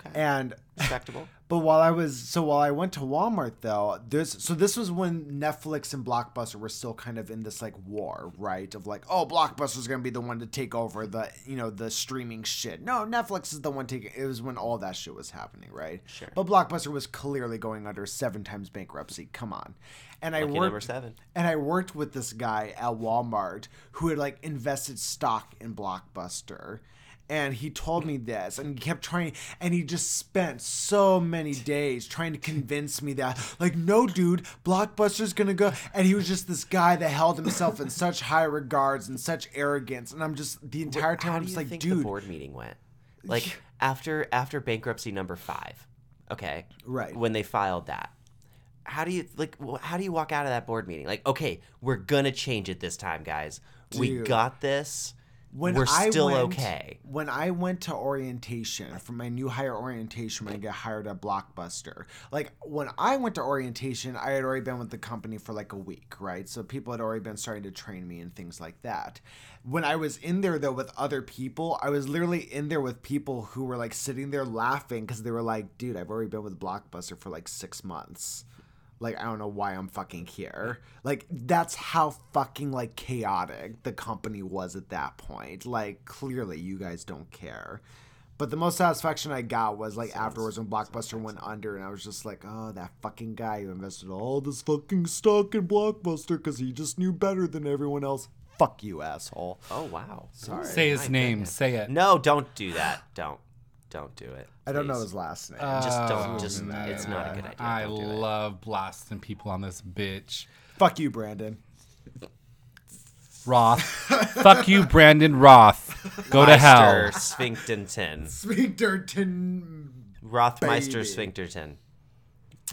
Okay. And Respectable. But while I was so while I went to Walmart though, this so this was when Netflix and Blockbuster were still kind of in this like war, right? Of like, oh, Blockbuster's gonna be the one to take over the you know the streaming shit. No, Netflix is the one taking. It was when all that shit was happening, right? Sure. But Blockbuster was clearly going under seven times bankruptcy. Come on, and I worked number seven. and I worked with this guy at Walmart who had like invested stock in Blockbuster. And he told me this, and he kept trying, and he just spent so many days trying to convince me that, like, no, dude, Blockbuster's gonna go. And he was just this guy that held himself in such high regards and such arrogance. And I'm just the entire time, How I'm just like, think dude, the board meeting went? Like after after bankruptcy number five, okay, Right. When they filed that, how do you like? How do you walk out of that board meeting? Like, okay, we're gonna change it this time, guys. We got this. When we're I still went- okay. When I went to orientation for my new hire orientation when I get hired at Blockbuster, like when I went to orientation, I had already been with the company for like a week, right? So people had already been starting to train me and things like that. When I was in there though with other people, I was literally in there with people who were like sitting there laughing because they were like, dude, I've already been with Blockbuster for like six months like I don't know why I'm fucking here. Like that's how fucking like chaotic the company was at that point. Like clearly you guys don't care. But the most satisfaction I got was like afterwards when Blockbuster went under, and I was just like, oh, that fucking guy who invested all this fucking stock in Blockbuster because he just knew better than everyone else. Fuck you, asshole. Oh wow. Sorry. Say his name. Say it. No, don't do that. Don't. Don't do it. I don't know his last name. Just Oh, don't. Just. man. It's not a good idea. I Don't do it. love blasting people on this bitch. Fuck you, Brandon. Roth. Fuck you, Brandon Roth. Go to hell. Meister Sphincterton. Sphincterton. Rothmeister Baby. Sphincterton.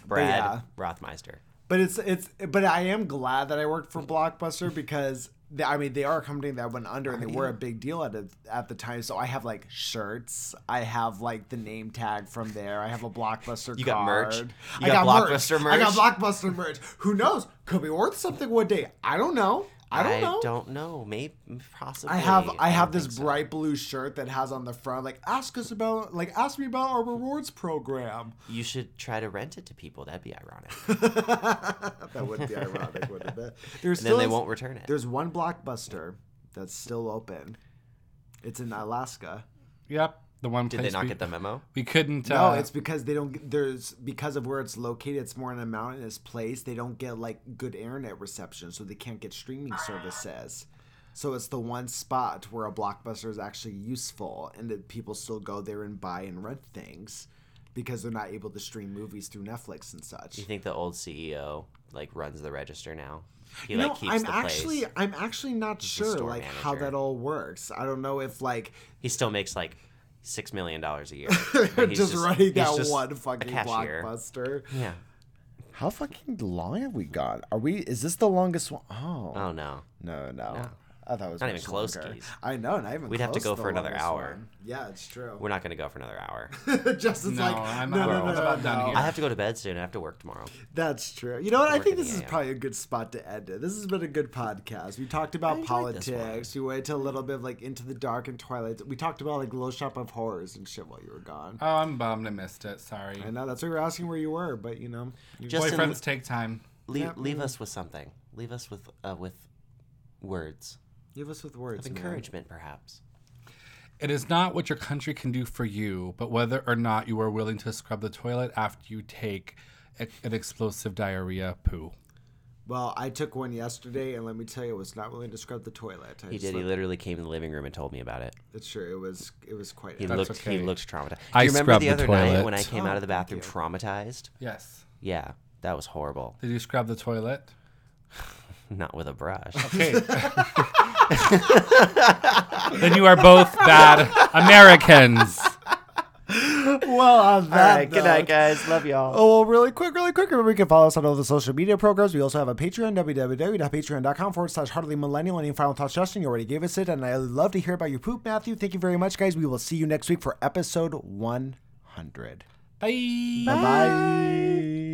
Brad yeah. Rothmeister. But it's it's but I am glad that I worked for Blockbuster because they, I mean they are a company that went under and they were a big deal at it, at the time. So I have like shirts, I have like the name tag from there, I have a Blockbuster You got merch? You I got got Blockbuster I got? Blockbuster merch. Who knows? Could be worth something one day. I don't know. I don't know. don't know. Maybe possibly. I have I have this think so. bright blue shirt that has on the front like ask us about like ask me about our rewards program. You should try to rent it to people. That'd be ironic. that would be ironic, wouldn't it? There's And then they is- won't return it. There's one blockbuster that's still open. It's in Alaska. Yep. The one Did they not we, get the memo? we couldn't. No, uh, it's because they don't. There's because of where it's located. It's more in a mountainous place. They don't get like good internet reception, so they can't get streaming services. So it's the one spot where a blockbuster is actually useful, and that people still go there and buy and rent things because they're not able to stream movies through Netflix and such. You think the old CEO like runs the register now? He You like know, keeps I'm the actually place. I'm actually not the sure store like how that all works. I don't know if like He still makes like six million dollars a year. But he's just, running he's that just one fucking cashier. blockbuster. Yeah. How fucking long have we got? Are we? Is this the longest one? Oh, Oh no. no, no. No. I thought it was Not even close, longer. Keys. I know, not even. Close. We'd have to go for another hour. one. Yeah, it's true. We're not gonna go for another hour. Justin's No, like, I'm- no, I'm no, no, no, about done no. here. I have to go to bed soon. I have to work tomorrow. That's true. You know what? I think this is AM. probably a good spot to end it. This has been a good podcast. We talked about enjoyed this one. politics. We went to a little bit of like into the dark and twilight. We talked about like Little Shop of Horrors and shit while you were gone. oh, I'm bummed I missed it. Sorry. I know that's why we were asking where you were, but you know, Just- Justin, Boyfriends take time. Leave, Yeah, leave us with something. Leave us with uh, with words give us with words. of man. encouragement, perhaps. It is not what your country can do for you, but whether or not you are willing to scrub the toilet after you take a- an explosive diarrhea poo. Well, I took one yesterday, and let me tell you, I was not willing to scrub the toilet. I He did. He literally came in the living room and told me about it. It's true. It was. It was quite. He That's looked. okay. He looked traumatized. I Do you remember scrubbed the the other night toilet. when I came out of the Oh, bathroom traumatized? Yes. Yeah, that was horrible. Did you scrub the toilet? Not with a brush. Okay. then you are both bad Americans. well, on that. All right. Good night, guys. Love y'all. Oh, well, really quick, really quick. Remember, you can follow us on all the social media programs. We also have a Patreon, www.patreon.com forward slash heartily millennial. Any final thoughts, Justin? You already gave us it, and I love to hear about your poop, Matthew. Thank you very much, guys. We will see you next week for episode 100. Bye. Bye bye.